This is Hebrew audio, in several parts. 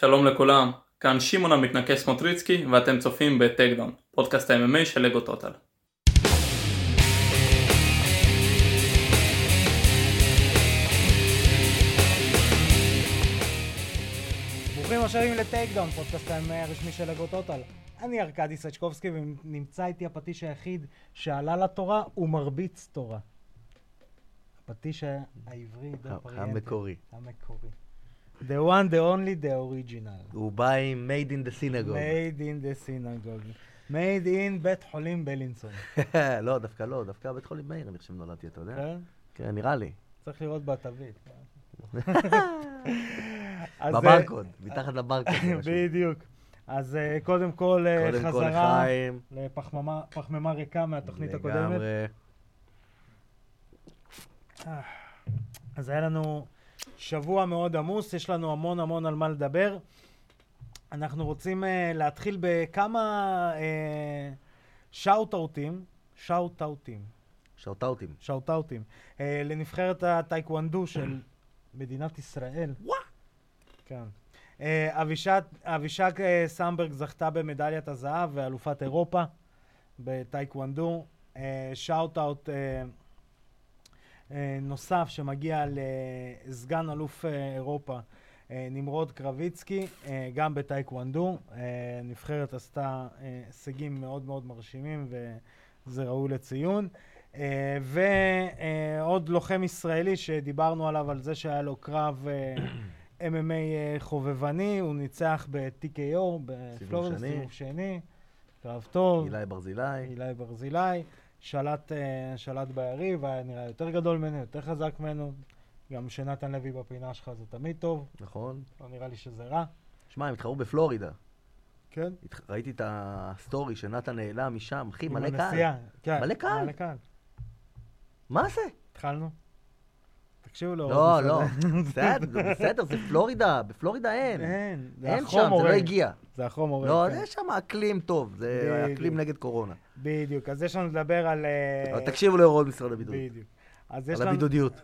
שלום לכולם, כאן שמעון המתנקש סמוטריצקי ואתם צופים בטייקדאון, פודקאסט ה-MMA של לגו טוטל. ברוכים השבים לטייקדאון, פודקאסט ה-MMA הרשמי של לגו טוטל. אני ארכדי סצ'קובסקי ונמצא איתי הפטיש היחיד שעלה לתורה ומרביץ תורה. הפטיש העברי. המקורי. המקורי. The one, the only, the original. הוא בא עם made in the synagogue. Made in the synagogue. Made in בית חולים בלינסון. לא, דווקא לא, דווקא בית חולים מאיר, אני חושב נולדתי, אתה יודע? כן? כן, נראה לי. צריך לראות בתווית. בברקוד, מתחת לברקוד. בדיוק. אז אה, קודם כל אה, קודם כל חזרה לחיים. לפחממה פחמימה ריקה מהתוכנית הקודמת. לגמרי. אז היה לנו שבוע מאוד עמוס, יש לנו המון המון על מה לדבר. אנחנו רוצים uh, להתחיל בכמה uh, שאוט-אוטים, שאוט-אוטים, שאוטאוטים. שאוט-אוטים, uh, לנבחרת הטייקוונדו של מדינת ישראל. וואו! כן. Uh, אבישג, אבישג uh, סמברג זכתה במדליית הזהב ואלופת אירופה בטייקוונדו. shout-out uh, אה, נוסף שמגיע לסגן אלוף אה, אירופה, אה, נמרוד קרביצקי, אה, גם בטייקוונדו. אה, הנבחרת עשתה אה, הישגים מאוד מאוד מרשימים וזה ראוי לציון. אה, ועוד לוחם ישראלי שדיברנו עליו, על זה שהיה לו קרב אה, MMA אה, חובבני, הוא ניצח ב-TKO, בפלורידה, שני. סיבוב שני. קרב טוב. אילי ברזילי. אילי ברזילי, שלט, אה, שלט ביריב, היה נראה יותר גדול ממנו, יותר חזק ממנו. גם שנתן לוי בפינה שלך זה תמיד טוב, נכון. לא נראה לי שזה רע. שמע, הם התחרו בפלורידה. כן? התח- ראיתי את ה story שנתן נעלם משם, אחי, עם מלא הנסיעה. קהל. כן, מלא קהל. מלא קהל. מה זה? התחלנו? תקשיבו לו. לא, לא. בסדר, בסדר, זה פלורידה, בפלורידה אין. אין, זה אין שם, זה. לא הגיע. זה החום הורג. לא, כן. יש שם אקלים טוב, זה. אקלים נגד קורונה. בדיוק, אז יש לנו לדבר על... אה, תקשיבו להוראות משרד הבידוד. בדיוק. על. הבידודיות.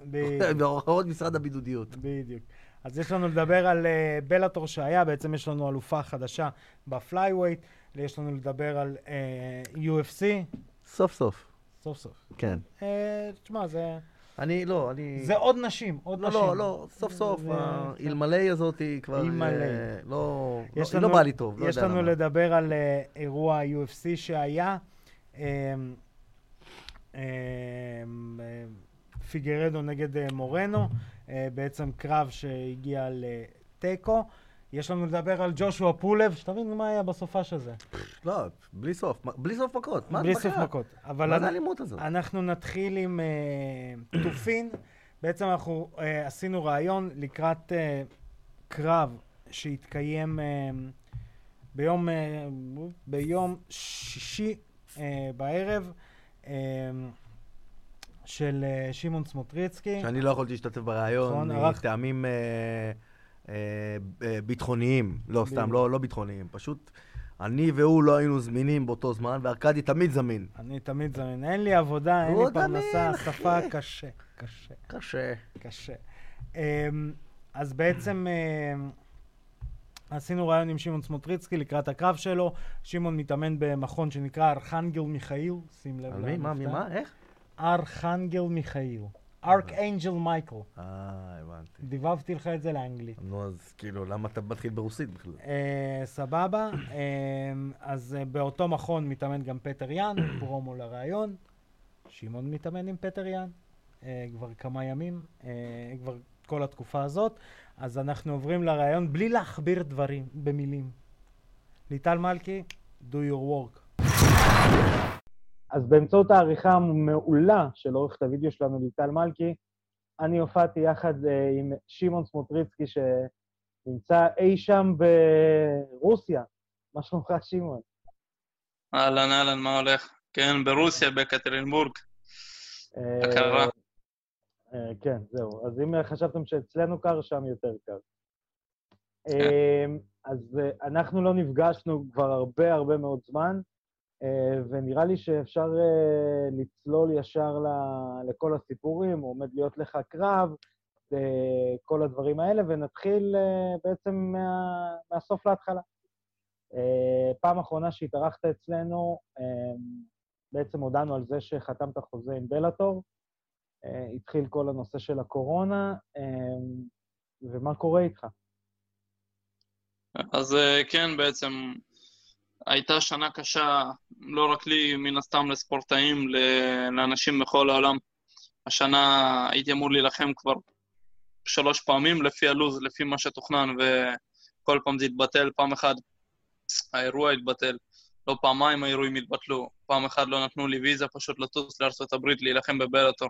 הוראות משרד הבידודיות. בדיוק. אז יש לנו לדבר על uh, בלאטור שהיה, בעצם יש לנו אלופה חדשה בפלייווייט, יש לנו לדבר על uh, UFC, סוף סוף. סוף סוף. כן. תשמע, זה, אני, לא, אני... זה עוד נשים, עוד לא, נשים. לא, לא, סוף סוף, האלמלא הזאת היא כבר... אלמלא. אה, לא, יש לא- היא לא לנו- באה לי טוב, לא יש יודע לנו למה. לדבר על uh, אירוע UFC שהיה, um, um, פיגרדו נגד מורנו, בעצם קרב שהגיע לתיקו. יש לנו לדבר על ג'ושוע פולב, שתבין מה היה בסופש הזה. לא, בלי סוף, בלי סוף מכות. מה בלי סוף? מכות. מה זה האלימות הזאת? אנחנו נתחיל עם אה, תופין. בעצם אנחנו אה, עשינו רעיון לקראת אה, קרב שהתקיים ביום, ביום שישי בערב של שמעון סמוטריצקי. שאני לא יכולתי להשתתף בריאיון נכון, מטעמים ביטחוניים. לא, סתם. לא לא ביטחוניים. פשוט אני והוא לא היינו זמינים באותו זמן, וארכדי תמיד זמין. אני תמיד זמין. אין לי עבודה, אין לי פרנסה. שפה קשה, קשה. קשה. קשה. אמ, אז בעצם אמ, עשינו רעיון עם שמעון סמוטריצקי לקראת הקרב שלו. שמעון מתאמן במכון שנקרא ארכנגל מיכאיל, שים לב. על מי? מה? מי? מה? איך? ארכנגל מיכאיל. ארק אנג'ל מייקל. אה, הבנתי. דיבבתי לך את זה לאנגלית. נו, אז כאילו, למה אתה מתחיל ברוסית בכלל? אה, סבבה. אמ, אז אה, באותו מכון מתאמן גם פטר יאן, פרומו לרעיון. שמעון מתאמן עם פטר יאן אה, כבר כמה ימים, אה, כבר כל התקופה הזאת. אז אנחנו עוברים לרעיון בלי להכביר דברים במילים. ליטל מלכי, do your work. אז באמצעות העריכה המעולה של עורכת הוידאו שלנו, ליטל מלכי, אני הופעתי יחד אה, עם שמעון סמוטריצקי, שנמצא אי שם ברוסיה. מה שלומך, שמעון? אהלן אהלן, מה הולך? כן, ברוסיה, בקטרינבורג. אה, קרה. אה, כן, זהו. אז אם חשבתם שאצלנו קר, שם יותר קר. אה, אז אנחנו לא נפגשנו כבר הרבה הרבה מאוד זמן, ונראה לי שאפשר אה, לצלול ישר לכל הסיפורים, עומד להיות לך קרב, אה, כל הדברים האלה, ונתחיל אה, בעצם מה, מהסוף להתחלה. אה, פעם אחרונה שהתארחת אצלנו, אה, בעצם הודענו על זה שחתמת חוזה עם בלאטור, אה, התחיל כל הנושא של הקורונה, אה, ומה קורה איתך? אז אה, כן, בעצם הייתה שנה קשה, לא רק לי, מן הסתם לספורטאים, לאנשים בכל העולם. השנה הייתי אמור להילחם כבר שלוש פעמים לפי הלו"ז, לפי מה שתוכנן, וכל פעם זה התבטל, פעם אחת האירוע התבטל, לא פעמיים האירועים התבטלו, פעם אחת לא נתנו לי ויזה פשוט לטוס הברית להילחם בבלאטור.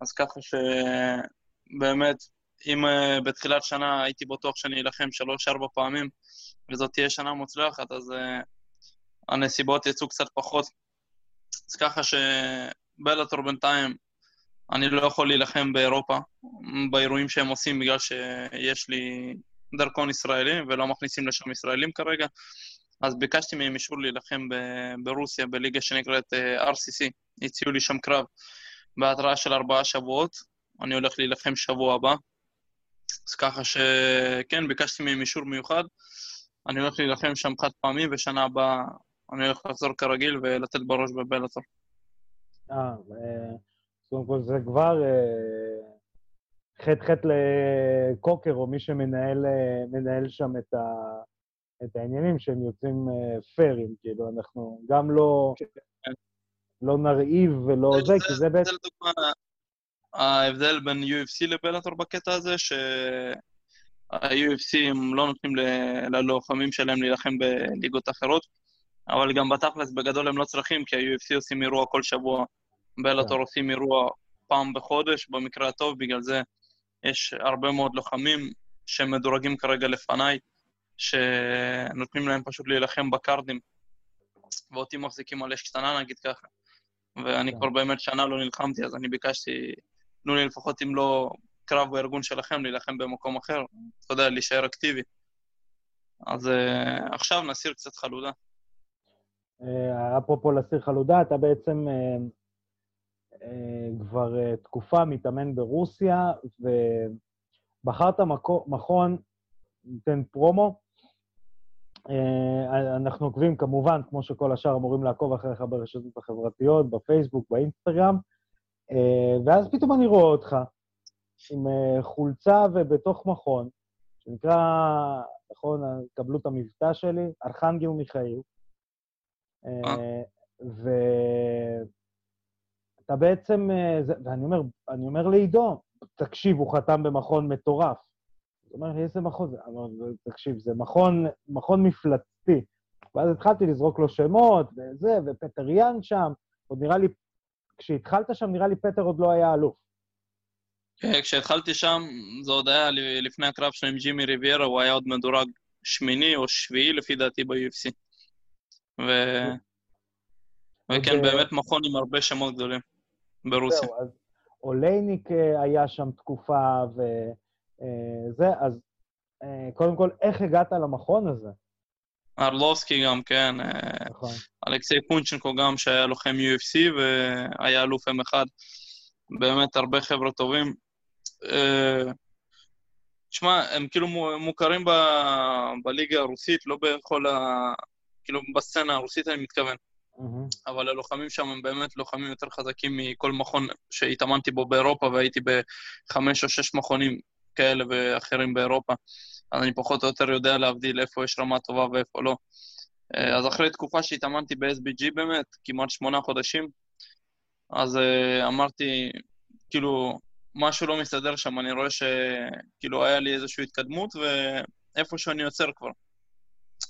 אז ככה שבאמת, אם אה, בתחילת שנה הייתי בטוח שאני אלחם שלוש-ארבע פעמים, וזאת תהיה שנה מוצלחת, אז uh, הנסיבות יצאו קצת פחות. אז ככה שבלאטור בינתיים, אני לא יכול להילחם באירופה, באירועים שהם עושים בגלל שיש לי דרכון ישראלי ולא מכניסים לשם ישראלים כרגע. אז ביקשתי מהם אישור להילחם ברוסיה, בליגה שנקראת uh, RCC. הציעו לי שם קרב בהתראה של ארבעה שבועות. אני הולך להילחם שבוע הבא. אז ככה שכן, ביקשתי מהם אישור מיוחד. אני הולך להילחם שם חד פעמי, ושנה הבאה אני הולך לחזור כרגיל ולתת בראש בבלאטור. אה, אה, קודם כל זה כבר אה, חטא חטא לקוקר, או מי שמנהל אה, שם את, ה, את העניינים, שהם יוצאים אה, פיירים, כאילו, אנחנו גם לא, לא נרעיב ולא זה, כי זה בעצם... זה לדוגמה ההבדל בין UFC לבלאטור בקטע הזה, שה-UFC הם לא נותנים ללוחמים שלהם להילחם בליגות אחרות, אבל גם בתכלס בגדול הם לא צריכים, כי ה-UFC עושים אירוע כל שבוע, בלאטור כן. עושים אירוע פעם בחודש, במקרה הטוב, בגלל זה יש הרבה מאוד לוחמים שהם מדורגים כרגע לפניי, שנותנים להם פשוט להילחם בקארדים, ואותי מחזיקים על אש קטנה, נגיד ככה. ואני כן. כבר באמת שנה לא נלחמתי, אז אני ביקשתי, תנו לי לפחות אם לא קרב בארגון שלכם, להילחם במקום אחר, אתה יודע, להישאר אקטיבי. אז uh, עכשיו נסיר קצת חלודה. אה, אפרופו לסיר חלודה, אתה בעצם אה, כבר תקופה מתאמן ברוסיה, ובחרת מכון, ניתן פרומו. אנחנו עוקבים כמובן, כמו שכל השאר אמורים לעקוב אחריך ברשתות החברתיות, בפייסבוק, באינסטגרם, ואז פתאום אני רואה אותך עם אה, חולצה ובתוך מכון, שנקרא, נכון, קבלו את המבטא שלי, ארכנגל מיכאיל. אה, ואתה בעצם, אה, ואני אומר, אני אומר לעידו, תקשיב, הוא חתם במכון מטורף. הוא אומר לי, איזה מכון זה? אמרתי תקשיב, זה מכון, מכון מפלצתי. ואז התחלתי לזרוק לו שמות, וזה, ופטר יאן שם, עוד נראה לי, כשהתחלת שם, נראה לי פטר עוד לא היה אלוף. כן, כשהתחלתי שם, זה עוד היה לפני הקרב שלו עם ג'ימי ריביירה, הוא היה עוד מדורג שמיני או שביעי לפי דעתי ב-UFC. ו... וכן, באמת מכון עם הרבה שמות גדולים ברוסיה. זהו, אז אולייניק אה, היה שם תקופה וזה, אז אה, קודם כל, איך הגעת למכון הזה? ארלובסקי גם, כן. אה, נכון. אלכסיי פונצ'נקו גם, שהיה לוחם UFC והיה אלוף M1. באמת הרבה חבר'ה טובים. אה, תשמע, הם כאילו מו- מוכרים ב- בליגה הרוסית, לא בכל ה... כאילו בסצנה הרוסית אני מתכוון. מהמם. אבל הלוחמים שם הם באמת לוחמים יותר חזקים מכל מכון שהתאמנתי בו באירופה, והייתי בחמש או שש מכונים כאלה ואחרים באירופה. אז אני פחות או יותר יודע להבדיל איפה יש רמה טובה ואיפה לא. אה, אז אחרי תקופה שהתאמנתי ב-SBG באמת, כמעט שמונה חודשים, אז אה, אמרתי, כאילו, משהו לא מסתדר שם, אני רואה שכאילו היה לי איזושהי התקדמות, ואיפשהו אני עוצר כבר.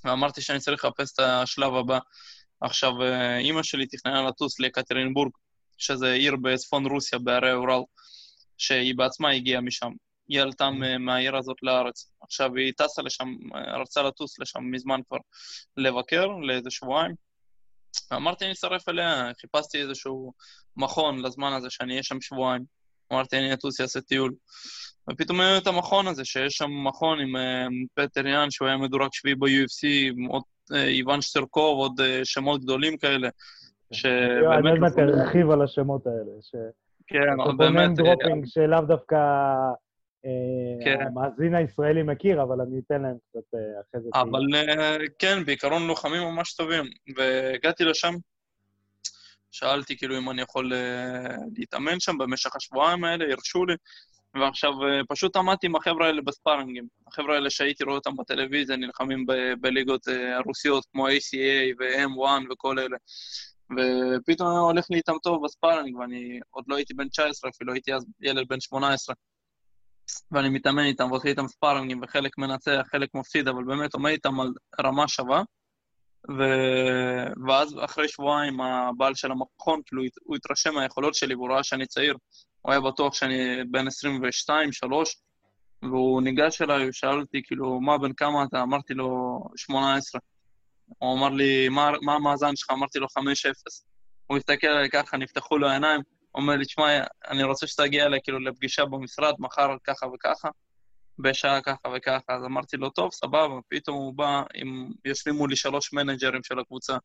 ואמרתי שאני צריך לחפש את השלב הבא. עכשיו, אה, אימא שלי תכננה לטוס לקטרינבורג, שזה עיר בצפון רוסיה, בהרי אורל, שהיא בעצמה הגיעה משם. היא עלתה מהעיר הזאת לארץ. עכשיו, היא טסה לשם, רצה לטוס לשם מזמן כבר לבקר, לאיזה שבועיים. ואמרתי, אני אצטרף אליה, חיפשתי איזשהו מכון לזמן הזה, שאני אהיה שם שבועיים. אמרתי, אני אטוס, אעשה טיול. ופתאום היה את המכון הזה, שיש שם מכון עם אה, פטר יאן, שהוא היה מדורג שביעי ב-UFC, עם עוד אה, איוון שטירקוב, עוד אה, שמות גדולים כאלה, אני שבאמת... עוד מעט ארחיב על השמות האלה. כן, אתה באמת... dropping שלאו דווקא כן. המאזין הישראלי מכיר, אבל אני אתן להם קצת אה, אחרי זה. אבל אה, כן, בעיקרון לוחמים ממש טובים. והגעתי לשם, שאלתי כאילו אם אני יכול אה, להתאמן שם במשך השבועיים האלה, הרשו לי. ועכשיו אה, פשוט עמדתי עם החבר'ה האלה בספארינגים. החבר'ה האלה שהייתי רואה אותם בטלוויזיה, נלחמים ב- בליגות אה, הרוסיות כמו ACA ו-M1 וכל אלה. ופתאום הולך לי איתם טוב בספארינג, ואני עוד לא הייתי בן 19, אפילו הייתי אז ילד בן 18. ואני מתאמן איתם ועושה איתם ספארינגים, וחלק מנצח, חלק מפסיד, אבל באמת עומד איתם על רמה שווה. ו... ואז אחרי שבועיים הבעל של המכון, כאילו, הוא התרשם מהיכולות שלי, והוא ראה שאני צעיר. הוא היה בטוח שאני בן 22, 3, והוא ניגש אליי, הוא שאל אותי, כאילו, מה, בן כמה אתה? אמרתי לו, 18. הוא אמר לי, מה, מה המאזן שלך? אמרתי לו, 5-0. הוא הסתכל עליי ככה, נפתחו לו העיניים, אומר לי, תשמע, אני רוצה שתגיע אליי כאילו לפגישה במשרד מחר ככה וככה, בשעה ככה וככה. אז אמרתי לו, טוב, סבבה, פתאום הוא בא, עם... יושבים מולי שלוש מנג'רים של הקבוצה,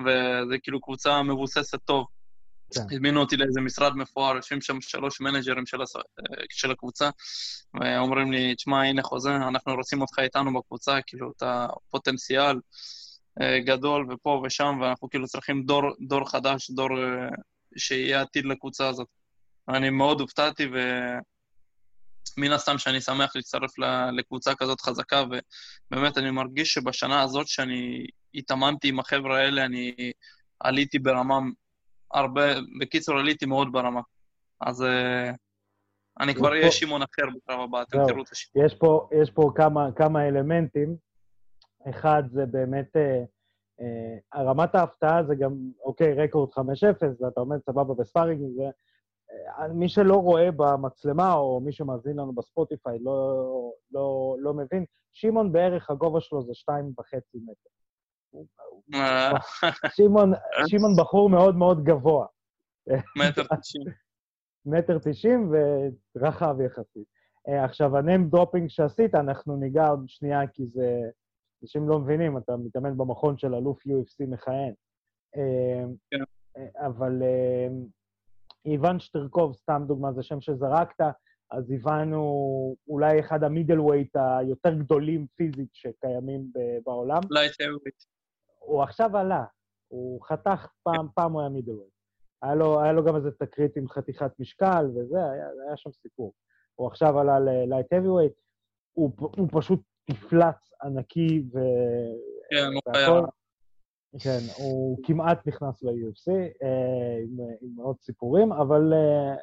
וזה כאילו קבוצה מבוססת טוב. כן. הזמינו אותי לאיזה משרד מפואר, יושבים שם שלוש מנג'רים של, הס... של הקבוצה, ואומרים לי, תשמע, הנה חוזה, אנחנו רוצים אותך איתנו בקבוצה, כאילו, אתה פוטנציאל אה, גדול ופה ושם, ואנחנו כאילו צריכים דור, דור חדש, דור אה, שיהיה עתיד לקבוצה הזאת. אני מאוד הופתעתי, ומן הסתם שאני שמח להצטרף לקבוצה כזאת חזקה, ובאמת אני מרגיש שבשנה הזאת שאני התאמנתי עם החבר'ה האלה, אני עליתי ברמה הרבה, בקיצור, עליתי מאוד ברמה. אז אה, אני כבר אהיה שמעון אחר בקרב הבא, אתם. תראו את השיפור. יש פה, יש פה כמה, כמה אלמנטים. אחד זה באמת, אה, אה, רמת ההפתעה זה גם, אוקיי, רקורד 5-0, ואתה עומד סבבה בספארינג, זה... אה, מי שלא רואה במצלמה, או מי שמאזין לנו בספוטיפיי, לא, לא, לא מבין, שמעון בערך הגובה שלו זה שתיים וחצי מטר. אה, שמעון, שמעון בחור מאוד מאוד גבוה. מטר תשעים. מטר תשעים ורחב יחסית. אה, עכשיו, ה name dropping שעשית, אנחנו ניגע עוד שנייה, כי זה... אנשים לא מבינים, אתה מתאמן במכון של אלוף UFC מכהן. אה, כן. אבל אה, איוון שטירקוב, סתם דוגמה, זה שם שזרקת, אז איוון הוא אולי אחד ה middleweight היותר גדולים פיזית שקיימים בעולם. light heavyweight. הוא עכשיו עלה, הוא חתך פעם, פעם הוא היה middleweight. היה לו, היה לו גם איזה תקרית עם חתיכת משקל וזה, היה, היה שם סיפור. הוא עכשיו עלה ללייט heavyweight, הוא פשוט מפלץ ענקי ו... כן, הוא. חייב. כן, הוא כמעט נכנס ל-UFC אה, עם, עם עוד סיפורים, אבל אה,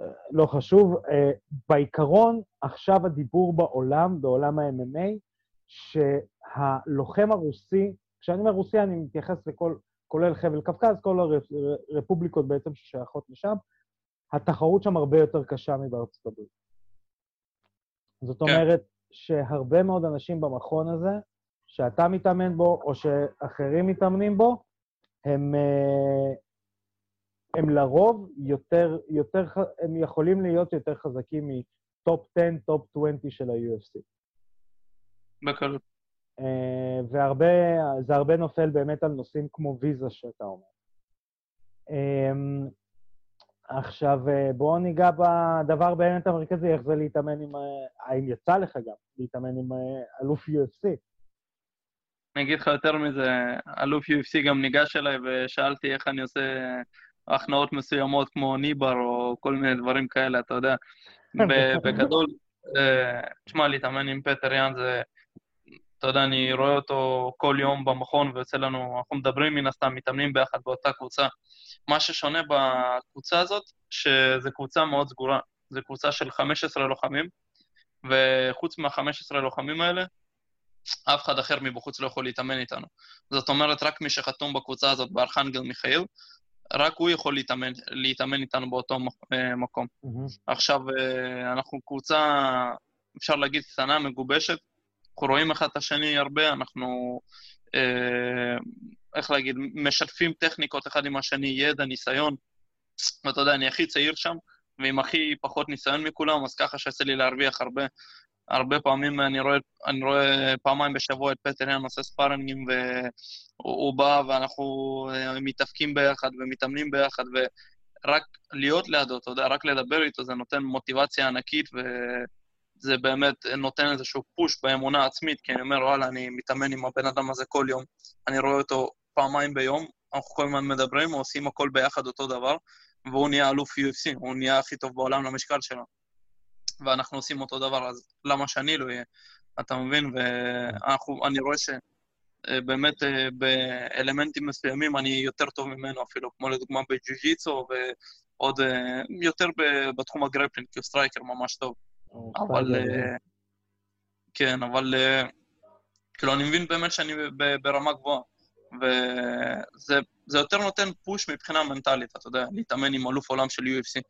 אה, לא חשוב. אה, בעיקרון, עכשיו הדיבור בעולם, בעולם ה-MMA, שהלוחם הרוסי, כשאני אומר רוסי אני מתייחס לכל, כולל חבל קווקז, כל הרפובליקות בעצם ששייכות לשם, התחרות שם הרבה יותר קשה מבארצות הברית. זאת כן. אומרת שהרבה מאוד אנשים במכון הזה, שאתה מתאמן בו, או שאחרים מתאמנים בו, הם, אה, הם לרוב יותר, יותר, הם יכולים להיות יותר חזקים מ top 10, top 20 של ה-UFC. בקלות. אה, והרבה, זה הרבה נופל באמת על נושאים כמו ויזה שאתה אומר. עכשיו, אה, בואו ניגע בדבר באמת המרכזי, איך זה להתאמן עם... אה, האם יצא לך גם להתאמן עם אה, אלוף UFC? אני אגיד לך יותר מזה, אלוף UFC גם ניגש אליי ושאלתי איך אני עושה הכנעות מסוימות כמו ניבר או כל מיני דברים כאלה, אתה יודע. בגדול, תשמע, להתאמן עם פטר יאן זה, אתה יודע, אני רואה אותו כל יום במכון ויוצא לנו, אנחנו מדברים מן הסתם, מתאמנים ביחד באותה קבוצה. מה ששונה בקבוצה הזאת, שזו קבוצה מאוד סגורה. זו קבוצה של 15 לוחמים, וחוץ מה-15 לוחמים האלה, אף אחד אחר מבחוץ לא יכול להתאמן איתנו. זאת אומרת, רק מי שחתום בקבוצה הזאת בארכנגל מיכאל, רק הוא יכול להתאמן, להתאמן איתנו באותו אה, מקום. עכשיו, אה, אנחנו קבוצה, אפשר להגיד, קטנה, מגובשת. אנחנו רואים אחד את השני הרבה, אנחנו, אה, איך להגיד, משתפים טכניקות אחד עם השני, ידע, ניסיון. ואתה יודע, אני הכי צעיר שם, ועם הכי פחות ניסיון מכולם, אז ככה שיוצא לי להרוויח הרבה. הרבה פעמים אני רואה, אני רואה פעמיים בשבוע את פטר יאן עושה ספארינגים, והוא הוא בא ואנחנו אה, מתאפקים ביחד ומתאמנים ביחד, רק להיות לידו, אתה יודע, רק לדבר איתו, זה נותן מוטיבציה ענקית, וזה באמת נותן איזשהו פוש באמונה העצמית, כי אני אומר, וואלה, אני מתאמן עם הבן אדם הזה כל יום, אני רואה אותו פעמיים ביום, אנחנו כל הזמן מדברים, עושים הכל ביחד אותו דבר, והוא נהיה אלוף UFC, הוא נהיה הכי טוב בעולם למשקל שלו. ואנחנו עושים אותו דבר, אז למה שאני לא אהיה? אתה מבין? ואני רואה שבאמת אה, באלמנטים מסוימים אני יותר טוב ממנו אפילו, כמו לדוגמה בג'ו-ג'יצו ועוד אה, יותר בתחום ה grappling, כי הוא striker ממש טוב. אבל... אה, כן, אבל כאילו, אני מבין באמת שאני ברמה גבוהה. וזה יותר נותן push מבחינה מנטלית, אתה יודע, להתאמן עם אלוף עולם של UFC.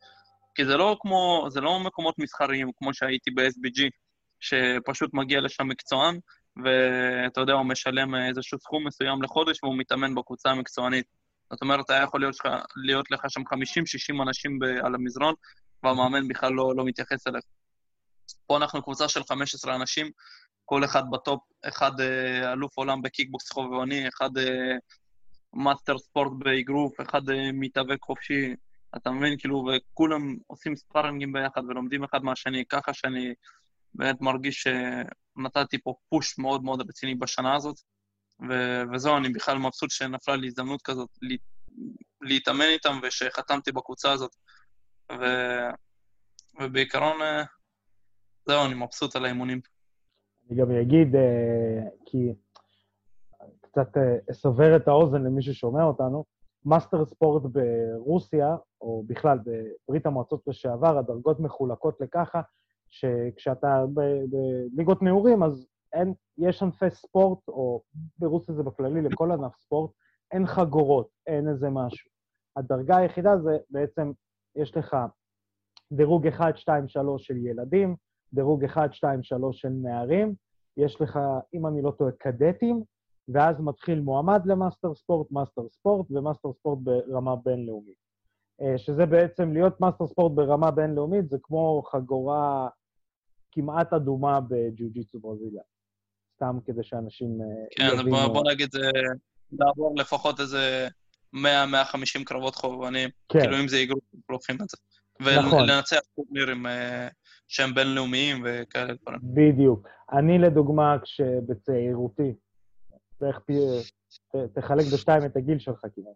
כי זה לא כמו, זה לא מקומות מסחריים, כמו שהייתי ב-SBG, שפשוט מגיע לשם מקצוען, ואתה יודע, הוא משלם איזשהו סכום מסוים לחודש והוא מתאמן בקבוצה המקצוענית. זאת אומרת, היה יכול להיות, להיות לך שם 50-60 אנשים ב, על המזרון, והמאמן בכלל לא, לא מתייחס אליך. פה אנחנו קבוצה של 15 אנשים, כל אחד ב top, אחד אה, אלוף עולם בקיקבוקס חובבני, אחד אה, master sport באגרוף, אחד אה, מתאבק חופשי, אתה מבין? כאילו, וכולם עושים sparring ים ביחד ולומדים אחד מהשני, ככה שאני באמת מרגיש שנתתי פה push מאוד מאוד רציני בשנה הזאת, ו- וזהו, אני בכלל מבסוט שנפלה לי הזדמנות כזאת להתאמן איתם ושחתמתי בקבוצה הזאת. ו- ובעיקרון, זהו, אני מבסוט על האימונים. אני גם אגיד, אה, כי קצת אה, אסבר את האוזן למי ששומע אותנו, master sport ברוסיה, או בכלל בברית המועצות לשעבר, הדרגות מחולקות לככה, שכשאתה בליגות נעורים, אז אין, יש ענפי ספורט, או ברוסיה זה בכללי, לכל ענף ספורט, אין חגורות, אין איזה משהו. הדרגה היחידה זה בעצם, יש לך דירוג 1, 2, 3 של ילדים, דירוג 1, 2, 3 של נערים, יש לך, אם אני לא טועה, קדטים, ואז מתחיל מועמד ל master sport, master sport ו master sport ברמה בינלאומית. אה, שזה בעצם, להיות master sport ברמה בינלאומית זה כמו חגורה כמעט אדומה בג'יוג'יצו ברזיליה. סתם כדי שאנשים... אה, כן, בוא, בוא נגיד, זה לעבור לפחות איזה 100-150 קרבות חובבנים. כן. כאילו, אם זה איגרות, לוקחים את זה. נכון. ולנצח טורנירים אה, שהם בינלאומיים וכאלה דברים. בדיוק. אני לדוגמה, כשבצעירותי, בערך פי... תחלק בשתיים את הגיל שלך כמעט.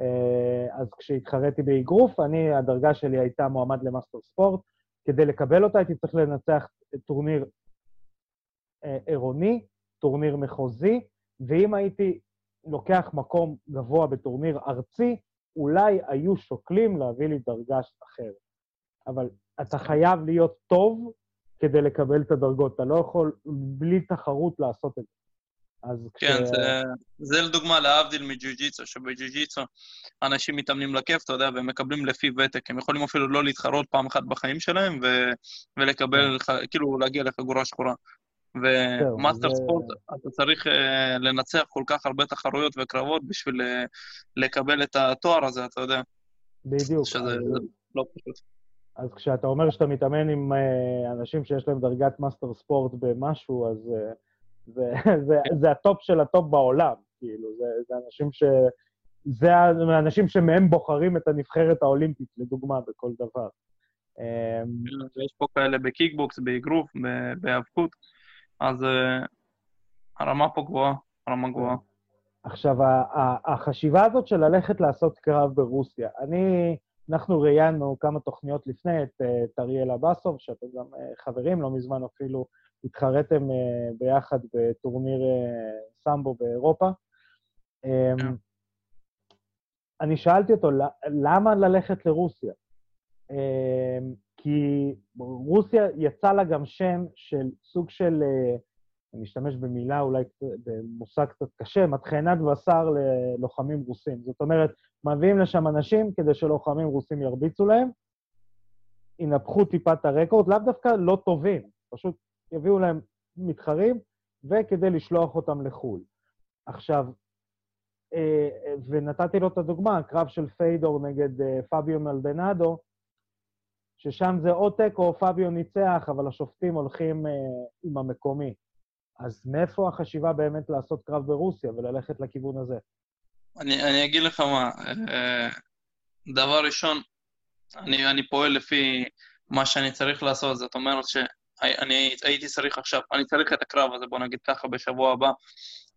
אה, אז כשהתחרתי באגרוף, אני, הדרגה שלי הייתה מועמד ל master sport. כדי לקבל אותה הייתי צריך לנצח טורניר אה, עירוני, טורניר מחוזי, ואם הייתי לוקח מקום גבוה בטורניר ארצי, אולי היו שוקלים להביא לי דרגה אחרת. אבל אתה חייב להיות טוב כדי לקבל את הדרגות. אתה לא יכול בלי תחרות לעשות את זה. אז כן, כש... זה, זה לדוגמה להבדיל מג'ו-ג'יצו, שבג'ו-ג'יצו אנשים מתאמנים לכיף, אתה יודע, והם מקבלים לפי ותק. הם יכולים אפילו לא להתחרות פעם אחת בחיים שלהם, ו... ולקבל, כן. כאילו, להגיע לחגורה שחורה. ומאסטר זה... ספורט, אתה צריך uh, לנצח כל כך הרבה תחרויות וקרבות בשביל uh, לקבל את התואר הזה, אתה יודע. בדיוק. שזה אז... לא פשוט. אז כשאתה אומר שאתה מתאמן עם uh, אנשים שיש להם דרגת מאסטר ספורט במשהו, אז uh, זה, זה, זה ה top של ה top בעולם, כאילו, זה, זה אנשים ש... זה האנשים שמהם בוחרים את הנבחרת האולימפית, לדוגמה, בכל דבר. אמ, יש פה כאלה בקיקבוקס, באגרוף, בהיאבקות, אז uh, הרמה פה גבוהה, הרמה גבוהה. עכשיו, החשיבה הזאת של ללכת לעשות קרב ברוסיה, אני... אנחנו ראיינו כמה תוכניות לפני את, את אריאל אבסוב, שאתם גם אה, חברים, לא מזמן אפילו התחרתם אה, ביחד בטורניר אה, סמבו באירופה. Yeah. אמ, אני שאלתי אותו, למה ללכת לרוסיה? אמ, כי רוסיה יצא לה גם שם של סוג של אני אשתמש במילה אולי, במושג קצת קשה, מטחנת בשר ללוחמים רוסים. זאת אומרת, מביאים לשם אנשים כדי שלוחמים רוסים ירביצו להם, ינפחו טיפה את הרקורד, לאו דווקא לא טובים, פשוט יביאו להם מתחרים, וכדי לשלוח אותם לחו"ל. עכשיו, אה, ונתתי לו את הדוגמה, הקרב של פיידור נגד אה, פביו מלדנדו, ששם זה או תיקו או פביו ניצח, אבל השופטים הולכים אה, עם המקומי. אז מאיפה החשיבה באמת לעשות קרב ברוסיה וללכת לכיוון הזה? אני, אני אגיד לך מה, אה, דבר ראשון, אני, אני פועל לפי מה שאני צריך לעשות, זאת אומרת שאני הייתי צריך עכשיו, אני צריך את הקרב הזה, בוא נגיד ככה, בשבוע הבא.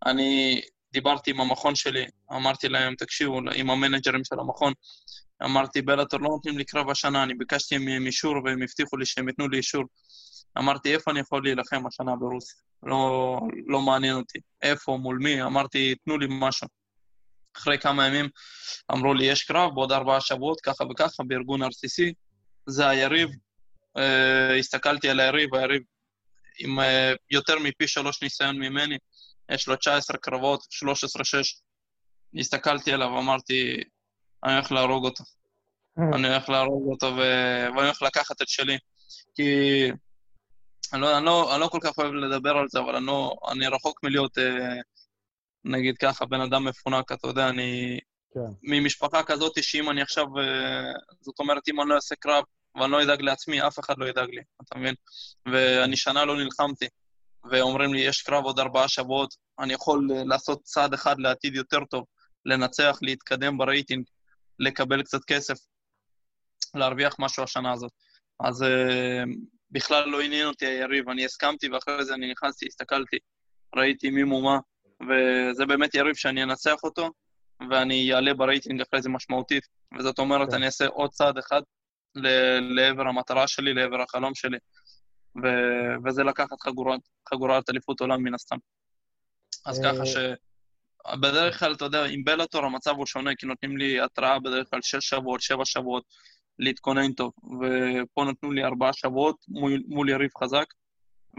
אני דיברתי עם המכון שלי, אמרתי להם, תקשיבו, עם המנג'רים של המכון, אמרתי, בלאטור לא נותנים לי קרב השנה, אני ביקשתי מהם אישור והם הבטיחו לי שהם ייתנו לי אישור. אמרתי, איפה אני יכול להילחם השנה ברוסיה? לא, לא מעניין אותי. איפה, מול מי? אמרתי, תנו לי משהו. אחרי כמה ימים אמרו לי, יש קרב בעוד ארבעה שבועות, ככה וככה, בארגון RCC, זה היריב. Uh, הסתכלתי על היריב, היריב עם uh, יותר מפי שלוש ניסיון ממני, יש לו 19 קרבות, 13-6. הסתכלתי עליו, אמרתי, אני הולך להרוג אותו. אני הולך להרוג אותו ו... ואני הולך לקחת את שלי. כי אני לא, אני, לא, אני לא כל כך אוהב לדבר על זה, אבל אני, לא, אני רחוק מלהיות, אה, נגיד ככה, בן אדם מפונק, אתה יודע, אני... כן. ממשפחה כזאת, שאם אני עכשיו... אה, זאת אומרת, אם אני לא אעשה קרב ואני לא אדאג לעצמי, אף אחד לא ידאג לי, אתה מבין? ואני שנה לא נלחמתי, ואומרים לי, יש קרב עוד ארבעה שבועות, אני יכול אה, לעשות צעד אחד לעתיד יותר טוב, לנצח, להתקדם ברייטינג, לקבל קצת כסף, להרוויח משהו השנה הזאת. אז בכלל לא עניין אותי היריב, אני הסכמתי ואחרי זה אני נכנסתי, הסתכלתי, ראיתי מי ממול, וזה באמת יריב שאני אנצח אותו, ואני אעלה ברייטינג אחרי זה משמעותית, וזאת אומרת, כן. אני אעשה עוד צעד אחד לעבר המטרה שלי, לעבר החלום שלי, ו... וזה לקחת חגורת, חגורת אליפות עולם מן הסתם. אז ככה אה, ש... בדרך כלל, אתה יודע, עם בלאטור המצב הוא שונה, כי נותנים לי התראה בדרך כלל שש שבועות, שבע שבועות, להתכונן טוב. ופה נתנו לי ארבעה שבועות מול, מול יריב חזק,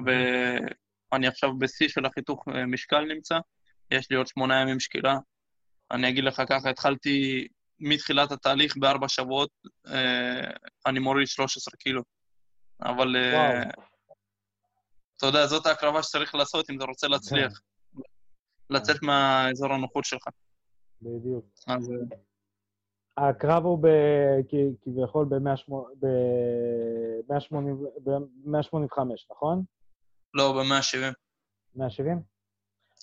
ואני עכשיו בשיא של החיתוך אה, משקל נמצא, יש לי עוד שמונה ימים שקילה. אני אגיד לך ככה, התחלתי מתחילת התהליך בארבע שבועות, אה, אני מוריד 13 קילו. אבל אה, אתה יודע, זאת ההקרבה שצריך לעשות אם אתה רוצה להצליח. לצאת מהאזור הנוחות שלך. בדיוק. אז... הקרב הוא ב, כביכול ב-185, נכון? לא, ב-170. 170?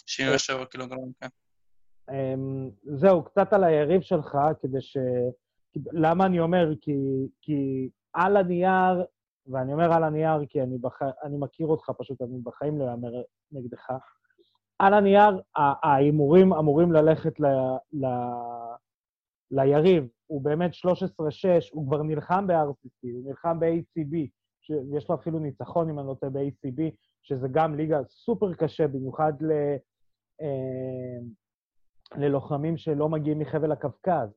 77 קילוגרם, כן. אמ, זהו, קצת על היריב שלך, כדי ש... למה אני אומר? כי, כי על הנייר, ואני אומר על הנייר כי אני, בח... אני מכיר אותך פשוט, אני בחיים לא אאמר נגדך. על הנייר, ההימורים אמורים ללכת ל... ל... ליריב, הוא באמת 13-6, הוא כבר נלחם ב-RCC, הוא נלחם ב-ACB, יש לו אפילו ניצחון, אם אני לא טועה, ב-ACB, שזה גם ליגה סופר קשה, במיוחד ל, אה, ללוחמים שלא מגיעים מחבל הקווקז.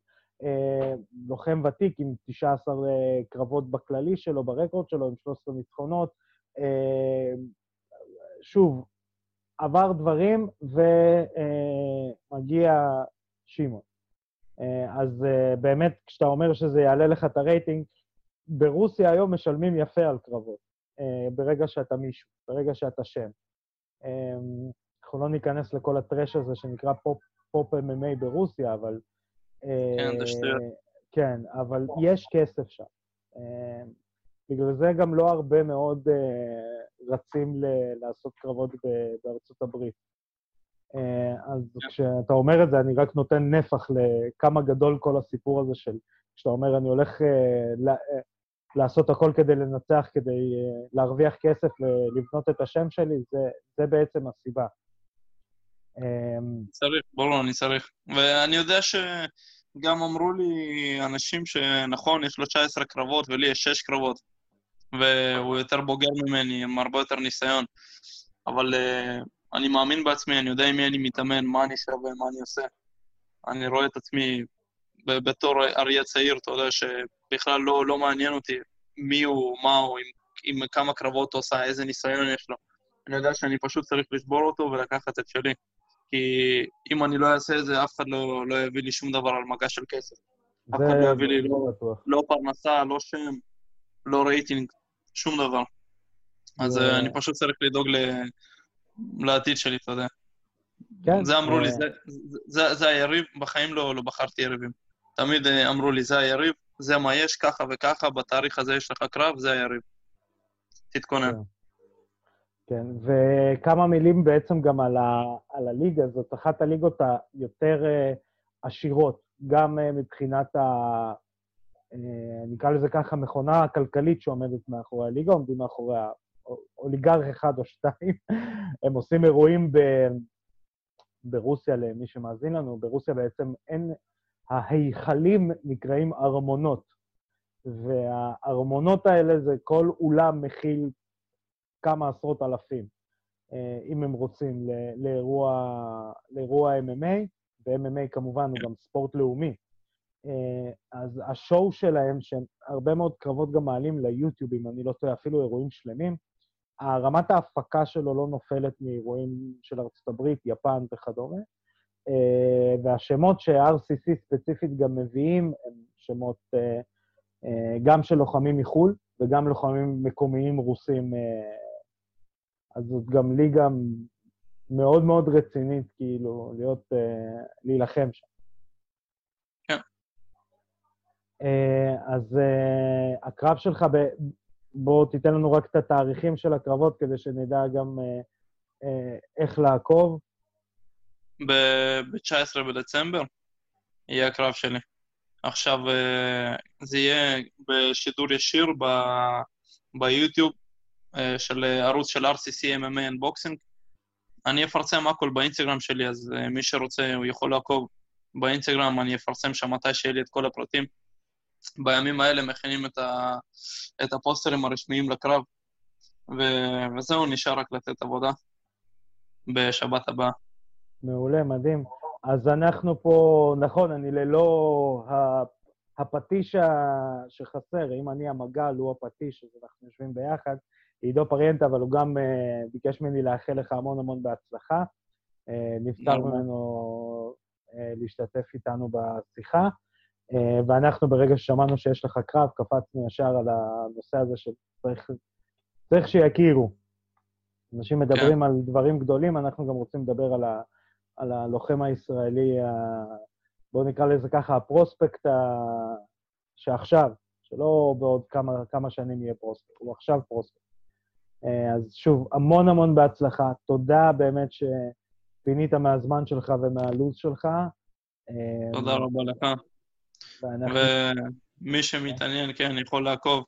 אה, לוחם ותיק עם 19 אה, קרבות בכללי שלו, ברקורד שלו, עם 13 ניצחונות. אה, שוב, עבר דברים ומגיע שמעון. אה, אז אה, באמת, כשאתה אומר שזה יעלה לך את הרייטינג, ברוסיה היום משלמים יפה על קרבות, אה, ברגע שאתה מישהו, ברגע שאתה שם. אנחנו לא ניכנס לכל ה trash הזה שנקרא pop, pop MMA ברוסיה, אבל... כן, זה שטויות. כן, אבל יש כסף שם. בגלל זה גם לא הרבה מאוד רצים לעשות קרבות בארצות הברית. אה, אז yeah. כשאתה אומר את זה, אני רק נותן נפח לכמה גדול כל הסיפור הזה של, כשאתה אומר, אני הולך uh, ל- uh, לעשות הכל כדי לנצח, כדי uh, להרוויח כסף ולבנות את השם שלי, זה, זה בעצם הסיבה. צריך, ברור, אני צריך. ואני יודע שגם אמרו לי אנשים שנכון, יש לו 19 קרבות ולי יש 6 קרבות, והוא יותר בוגר ממני, עם הרבה יותר ניסיון. אבל uh, אני מאמין בעצמי, אני יודע עם מי אני מתאמן, מה אני שווה, מה אני עושה. אני רואה את עצמי בתור אריה צעיר, אתה יודע, שבכלל לא, לא מעניין אותי מי הוא, מה הוא, עם, עם כמה קרבות הוא עושה, איזה ניסיון יש לו. אני יודע שאני פשוט צריך לשבור אותו ולקחת את שלי. כי אם אני לא אעשה את זה, אף אחד לא, לא יביא לי שום דבר על מגע של כסף. אף אחד לא יביא לי לא, לא פרנסה, לא שם, לא רייטינג, שום דבר. אז אה, אני פשוט צריך לדאוג ל... לעתיד שלי, אתה יודע. כן. זה אמרו לי, אה, זה, זה, זה היריב, בחיים לא, לא בחרתי יריבים. תמיד אה, אמרו לי, זה היריב, זה מה יש, ככה וככה, בתאריך הזה יש לך קרב, זה היריב. תתכונן. כן. וכמה מילים בעצם גם על, ה, על הליגה, זאת אחת הליגות היותר uh, עשירות, גם uh, מבחינת אה, נקרא לזה ככה, מכונה כלכלית שעומדת מאחורי הליגה, עומדים מאחורי אוליגרך אחד או שתיים. הם עושים אירועים ב... ברוסיה, למי שמאזין לנו, ברוסיה בעצם אין... ההיכלים נקראים ארמונות, והארמונות האלה זה כל אולם מכיל כמה עשרות אלפים, אה, אם הם רוצים, לאירוע, לאירוע MMA, ו-MMA כמובן הוא גם ספורט לאומי. אה, אז השואו שלהם, שהם הרבה מאוד קרבות גם מעלים ליוטיוב, אם אני לא טועה, אפילו אירועים שלמים, רמת ההפקה שלו לא נופלת מאירועים של ארצות הברית, יפן וכדומה. אה, והשמות ש-RCC ספציפית גם מביאים הם שמות גם של לוחמים מחו"ל וגם לוחמים מקומיים רוסים אז זאת גם ליגה מאוד מאוד רצינית, כאילו, להיות, uh, להילחם שם. כן. Uh, אז uh, הקרב שלך, ב... בוא תיתן לנו רק את התאריכים של הקרבות כדי שנדע גם uh, uh, איך לעקוב. ב-19 בדצמבר יהיה הקרב שלי. עכשיו uh, זה יהיה בשידור ישיר ב- ביוטיוב, של אה, ערוץ של RCC MMA Unboxing. אני אפרסם הכל באינסטגרם שלי, אז אה, מי שרוצה, הוא יכול לעקוב באינסטגרם, אני אפרסם שם מתי שיהיה לי את כל הפרטים. בימים האלה מכינים את, ה... את הפוסטרים הרשמיים לקרב, ו... וזהו, נשאר רק לתת עבודה בשבת הבאה. מעולה, מדהים. אז אנחנו פה, נכון, אני ללא הפטיש שחסר, אם אני המגל, הוא הפטיש, אז אנחנו יושבים ביחד. עידו פריאנטה, אבל הוא גם uh, ביקש ממני לאחל לך המון המון בהצלחה. Uh, נבצר ממנו uh, להשתתף איתנו בשיחה, uh, ואנחנו ברגע ששמענו שיש לך קרב, קפצנו ישר על הנושא הזה שצריך שיכירו. אנשים מדברים כן. על דברים גדולים, אנחנו גם רוצים לדבר על, ה, על הלוחם הישראלי, ה, בואו נקרא לזה ככה, הפרוספקט ה, שעכשיו, שלא בעוד כמה, כמה שנים יהיה פרוספקט, הוא עכשיו פרוספקט. אה, אז שוב, המון המון בהצלחה. תודה באמת שפינית מהזמן שלך ומהלו"ז שלך. אה, תודה רבה לך. ואנחנו... ומי שמתעניין, כן, יכול לעקוב,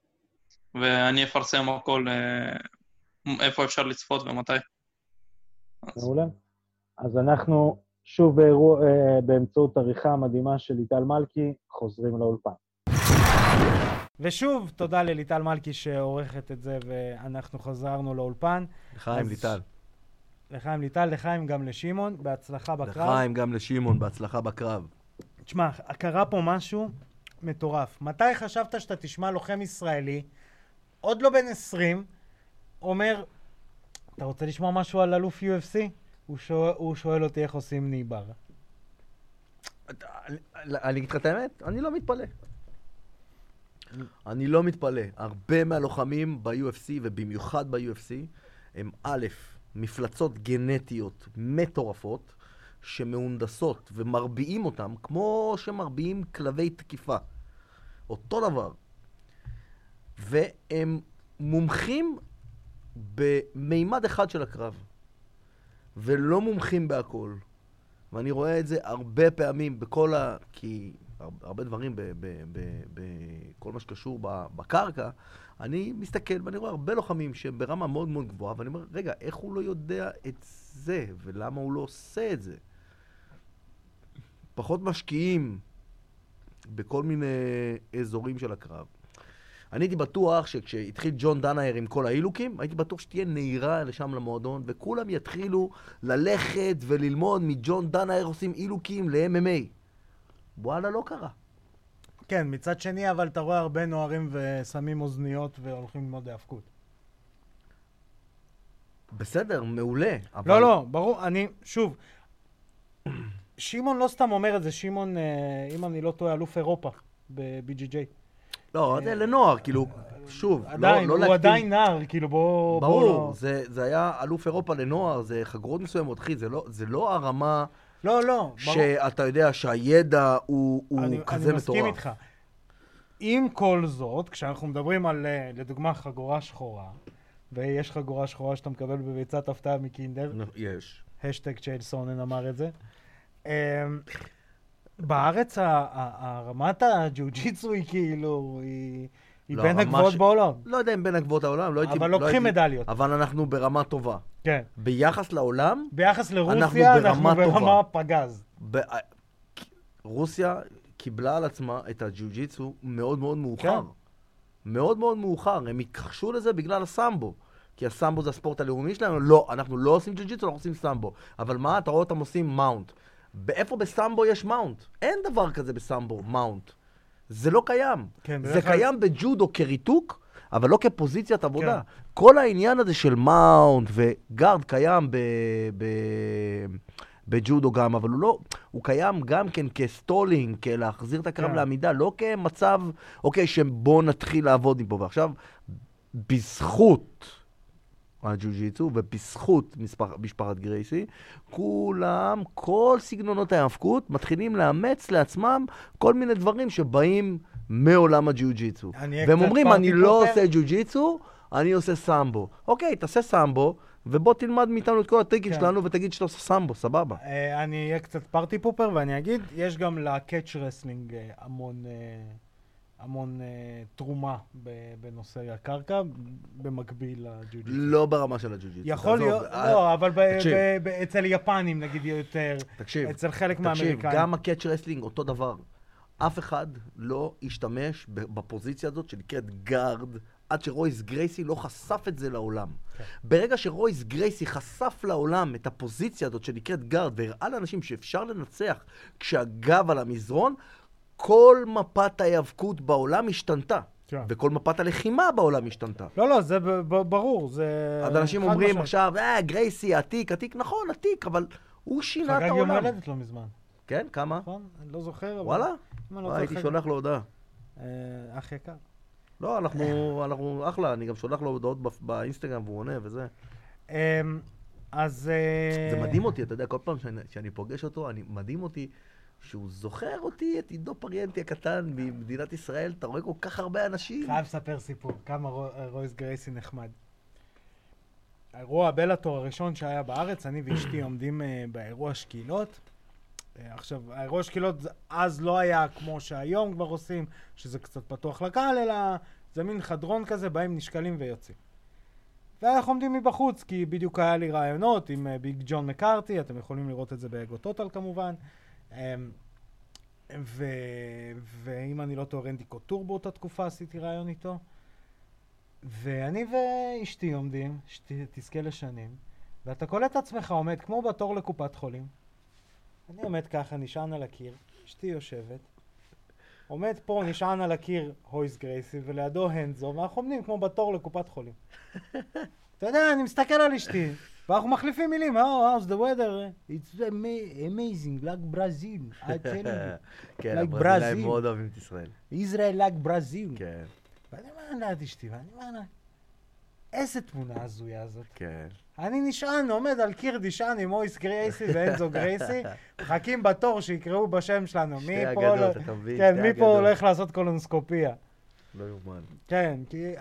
ואני אפרסם הכל, אה, איפה אפשר לצפות ומתי. מעולה. אז אנחנו שוב באירוע, באמצעות עריכה מדהימה של ליטל מלכי, חוזרים לאולפן. ושוב, תודה לליטל מלכי שעורכת את זה, ואנחנו חזרנו לאולפן. לחיים ליטל. לחיים ליטל, לחיים גם לשמעון, בהצלחה בקרב. לחיים גם לשמעון, בהצלחה בקרב. תשמע, קרה פה משהו מטורף. מתי חשבת שאתה תשמע לוחם ישראלי, עוד לא בן 20, אומר, אתה רוצה לשמוע משהו על אלוף UFC? הוא שואל, הוא שואל אותי איך עושים ניבר. אני אגיד לך את האמת, אני לא מתפלא. אני לא מתפלא. הרבה מהלוחמים ב-UFC, ובמיוחד ב-UFC, הם א', מפלצות גנטיות מטורפות, שמהונדסות ומרביעים אותם כמו שמרביעים כלבי תקיפה. אותו דבר. והם מומחים במימד אחד של הקרב, ולא מומחים בהכל. ואני רואה את זה הרבה פעמים בכל ה... כי הרבה דברים בכל מה שקשור בקרקע, אני מסתכל ואני רואה הרבה לוחמים שהם ברמה מאוד מאוד גבוהה, ואני אומר, רגע, איך הוא לא יודע את זה, ולמה הוא לא עושה את זה? פחות משקיעים בכל מיני אזורים של הקרב. אני הייתי בטוח שכשהתחיל ג'ון דנאייר עם כל האילוקים, הייתי בטוח שתהיה נהירה לשם למועדון, וכולם יתחילו ללכת וללמוד מג'ון דנאייר עושים אילוקים ל-MMA. וואלה, לא קרה. כן, מצד שני, אבל אתה רואה הרבה נוערים ושמים אוזניות והולכים ללמוד האבקות. בסדר, מעולה, אבל... לא, לא, ברור, אני, שוב, שמעון לא סתם אומר את זה, שמעון, אה, אם אני לא טועה, אלוף אירופה ב-BGJ. לא, זה לנוער, כאילו, שוב, לא- עדיין, לא, לא הוא עדיין נער, כאילו, בוא... ברור, בוא לא... זה, זה היה אלוף אירופה לנוער, זה חגורות מסוימות, אחי, זה לא, זה לא הרמה... לא, לא. שאתה יודע שהידע הוא, הוא אני, כזה אני מטורף. אני מסכים איתך. עם כל זאת, כשאנחנו מדברים על, אה, לדוגמה, חגורה שחורה, ויש חגורה שחורה שאתה מקבל בביצת הפתעה מקינדר. יש. השטג צ'ייל סונן אמר את זה. אמ, בארץ הרמת הג'ו-ג'יצו היא כאילו, היא היא לא, בין הגבוהות בעולם. לא יודע אם בין הגבוהות העולם, לא הייתי... אבל לא לוקחים הייתי- מדליות. אבל אנחנו ברמה טובה. כן. ביחס לעולם, ביחס לרוסיה, אנחנו ברמה. פגז. ב... רוסיה קיבלה על עצמה את הג'יוג'יצו מאוד מאוד מאוחר. כן. מאוד מאוד מאוחר. הם התכחשו לזה בגלל הסמבו. כי הסמבו זה הספורט הלאומי שלנו. לא, אנחנו לא עושים ג'יוג'יצו, אנחנו עושים סמבו. אבל מה, אתה רואה אותם עושים mount. איפה בסמבו יש mount? אין דבר כזה בסמבו, mount. זה לא קיים. כן, זה כלל- קיים בג'ודו כריתוק, אבל לא כפוזיציית עבודה. כן. כל העניין הזה של mount ו guard קיים ב... ב... בג'ודו גם, אבל הוא לא, הוא קיים גם כן כ stalling, כלהחזיר את הקרב כן. לעמידה, לא כמצב, אוקיי, שבוא נתחיל לעבוד מפה. ועכשיו, בזכות הג'ו-ג'יצו ובזכות משפחת גרייסי, כולם, כל סגנונות ההאבקות, מתחילים לאמץ לעצמם כל מיני דברים שבאים מעולם הג'ו-ג'יצו. והם אומרים, אני לא pooper." עושה ג'ו-ג'יצו, אני עושה סמבו. אוקיי, תעשה סמבו, ובוא תלמד מאיתנו את כל הטריקים כן. שלנו ותגיד שאתה עושה סמבו, סבבה. אה, אני אהיה קצת party pooper ואני אגיד, יש גם ל catch wrestling אה, המון, אה, המון אה, תרומה בנושא הקרקע, במקביל לג'ו-ג'יצו. לא ברמה של הג'ו-ג'יצו. יכול תעזוב, להיות, אה, לא, אבל ב- תקשיב. ב- ב- אצל יפנים נגיד יותר, תקשיב, אצל חלק תקשיב, מהאמריקאים. גם ה catch wrestling אותו דבר. אף אחד לא השתמש בפוזיציה הזאת שנקראת guard, עד שרויס גרייסי לא חשף את זה לעולם. כן. ברגע שרויס גרייסי חשף לעולם את הפוזיציה הזאת שנקראת guard, והראה לאנשים שאפשר לנצח כשהגב על המזרון, כל מפת ההיאבקות בעולם השתנתה. כן. וכל מפת הלחימה בעולם השתנתה. לא, לא, זה ברור, זה... אז אנשים אומרים משמעית. עכשיו, אה, גרייסי, עתיק, עתיק, נכון, עתיק, אבל הוא שינה את חגג יום העולם. הולדת לא מזמן, כן, כמה? נכון? אני לא זוכר. וואלה? לא הייתי שולח לו הודעה. אה, אח יקר. לא, אנחנו, אנחנו אחלה, אני גם שולח לו הודעות באינסטגרם והוא עונה וזה. אמ, אז... אה, זה מדהים אותי, אתה יודע, כל פעם שאני, שאני פוגש אותו, אני, מדהים אותי שהוא זוכר אותי, את עידו פריאנטי הקטן ממדינת ישראל, אתה רואה כל כך הרבה אנשים. חייב לספר סיפור, כמה רו- רויס גרייסי נחמד. האירוע הבלאטור הראשון שהיה בארץ, אני ואשתי עומדים אה, באירוע שקילות. אה, עכשיו, האירוע שקילות אז לא היה כמו שהיום כבר עושים, שזה קצת פתוח לקהל, אלא זה מין חדרון כזה, בהם נשקלים ויוצאים. ואנחנו עומדים מבחוץ, כי בדיוק היה לי רעיונות עם אה, ביג ג'ון מקארתי, אתם יכולים לראות את זה באגו טוטל כמובן. אמ, ו... ואם אני לא טועה, רנדי קוטור באותה תקופה עשיתי ראיון איתו. ואני ואשתי עומדים, שתזכה לשנים, ואתה קולט את עצמך עומד כמו בתור לקופת חולים. אני עומד ככה, נשען על הקיר, אשתי יושבת, עומד פה, נשען על הקיר הויס גרייסי, ולידו הנדזו, ואנחנו עומדים כמו בתור לקופת חולים. אתה יודע, אני מסתכל על אשתי, ואנחנו מחליפים מילים, Oh, how's the weather? It's ama- amazing, like Brazil, I tell you. כן, like הברזילאים. מאוד אוהבים את ישראל. Israel like Brazil. כן, ואני אומר ליד אשתי, ואני אומר לה, איזה תמונה הזויה הזאת. כן. אני נשען, עומד על קיר נשען עם מויס גרייסי ואנזו גרייסי, מחכים בתור שיקראו בשם שלנו. שתי אגדות, אתה מבין? כן, מי פה. הולך לעשות קולונוסקופיה. לא יאומן. כן, כי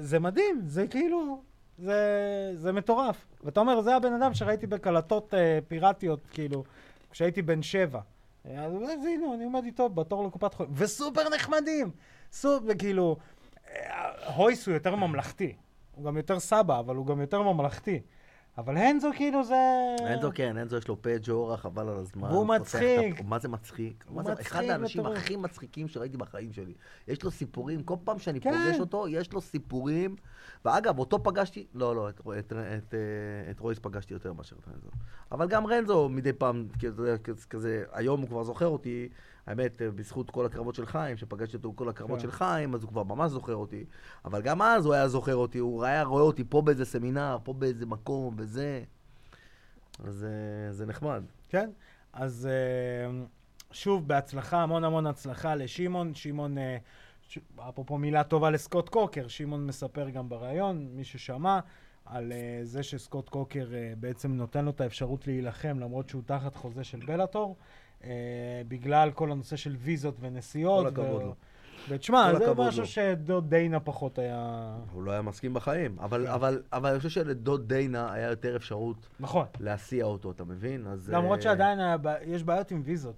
זה מדהים, זה כאילו, זה, זה מטורף. ואתה אומר, זה הבן אדם שראיתי בקלטות אה, פיראטיות, כאילו, כשהייתי בן שבע. אז הנה, אני עומד איתו בתור לקופת חולים, וסופר נחמדים! סופר, כאילו, אה, הויס הוא יותר ממלכתי. הוא גם יותר סבא, אבל הוא גם יותר ממלכתי. אבל הנזו כאילו זה... אנזו כן, אנזו יש לו פה ג'ורה, חבל על הזמן. והוא מצחיק. מה זה מצחיק? הוא זה- אחד מצחיק האנשים. הכי מצחיקים שראיתי בחיים שלי. יש לו סיפורים, כל פעם שאני כן. פוגש אותו, יש לו סיפורים. ואגב, אותו פגשתי, לא, לא, את, אה, את רויס פגשתי יותר מאשר את רנזו. אבל גם רנזו מדי פעם, כזה, היום הוא כבר זוכר אותי, האמת, אה, בזכות כל הקרבות של חיים, שפגשתי אותו כל הקרבות כן. של חיים, אז הוא כבר ממש זוכר אותי. אבל גם אז הוא היה זוכר אותי, הוא היה רואה אותי פה באיזה סמינר, פה באיזה מקום, וזה. אז אה, זה נחמד. כן, אז אה, שוב, בהצלחה, המון המון הצלחה לשמעון. שמעון, ש... אפרופו מילה טובה לסקוט קוקר, שמעון מספר גם בריאיון, מי ששמע, על אה, זה שסקוט קוקר אה, בעצם נותן לו את האפשרות להילחם, למרות שהוא תחת חוזה של בלאטור, אה, בגלל כל הנושא של ויזות ונסיעות. כל הכבוד לו. ותשמע, זה משהו לו. שדוד דיינה פחות היה... הוא לא היה מסכים בחיים, אבל, כן. אבל, אבל אני חושב שלדוד דיינה היה יותר אפשרות נכון. להסיע אותו, אתה מבין? אז... למרות אה, שעדיין היה, בע- יש בעיות עם ויזות.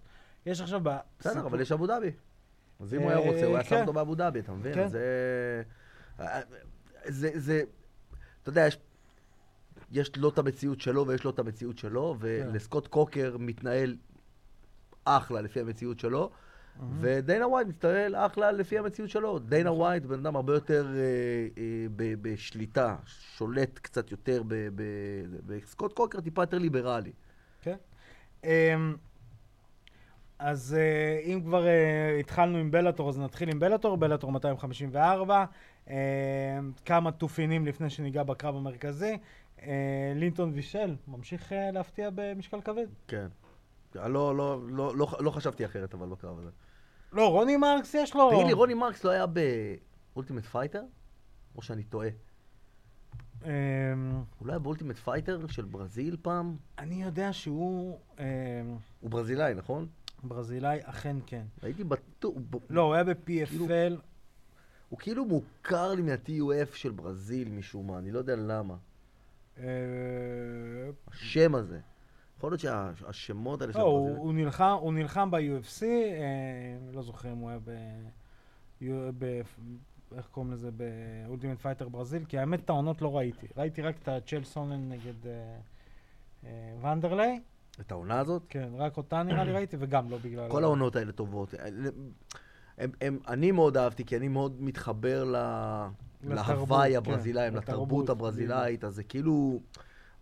יש עכשיו... בסדר, בסיפור- אבל יש אבו דאבי. אז אם הוא היה אה, רוצה, הוא היה שם כן. אותו באבו דאבי, אתה מבין? כן. זה... זה... זה... אתה יודע, יש... יש לו את המציאות שלו ויש לו את המציאות שלו, כן. ולסקוט קוקר מתנהל אחלה לפי המציאות שלו. ודיינה ווייט מתנהל אחלה לפי המציאות שלו. דיינה נכון. ווייט בן אדם הרבה יותר אה, אה, ב- בשליטה, שולט קצת יותר ב- קוקר טיפה יותר ליברלי. כן. אמ, אז אה, אם כבר אה, התחלנו עם Bellator, אז נתחיל עם Bellator, Bellator 254. אמ, כמה תופינים לפני שניגע בקרב המרכזי. אה, לינטון ואסל ממשיך אה, להפתיע במשקל כבד. כן. לא, לא, לא, לא, לא חשבתי אחרת, אבל בקרב הזה. לא, רוני מרקס יש לו... תגיד לי, רוני מרקס לא היה ב Ultimate Fighter? או שאני טועה? אמ, הוא לא ב Ultimate Fighter של ברזיל פעם? אני יודע שהוא אמ, הוא ברזילאי, נכון? ברזילאי, אכן כן. הייתי בטוח... לא, הוא היה ב-PFL. הוא כאילו מוכר לי מה-TUF של ברזיל משום מה, אני לא יודע למה. אה, השם הזה. יכול להיות שהשמות האלה לא, הוא, נלחם, הוא נלחם ב-UFC, אה, לא זוכר אם הוא היה ב... איך קוראים לזה? ב Ultimate Fighter ברזיל, כי האמת את העונות לא ראיתי. ראיתי רק את הצ'ל סונן נגד אה, אה, ונדרליי, את העונה הזאת? כן, רק אותה נראה לי ראיתי, וגם לא בגלל... כל העונות האלה טובות. הם, הם, אני מאוד אהבתי, כי אני מאוד מתחבר ל... להווי כן, הברזילאים, לתרבות, לתרבות הברזילאית, אז זה כאילו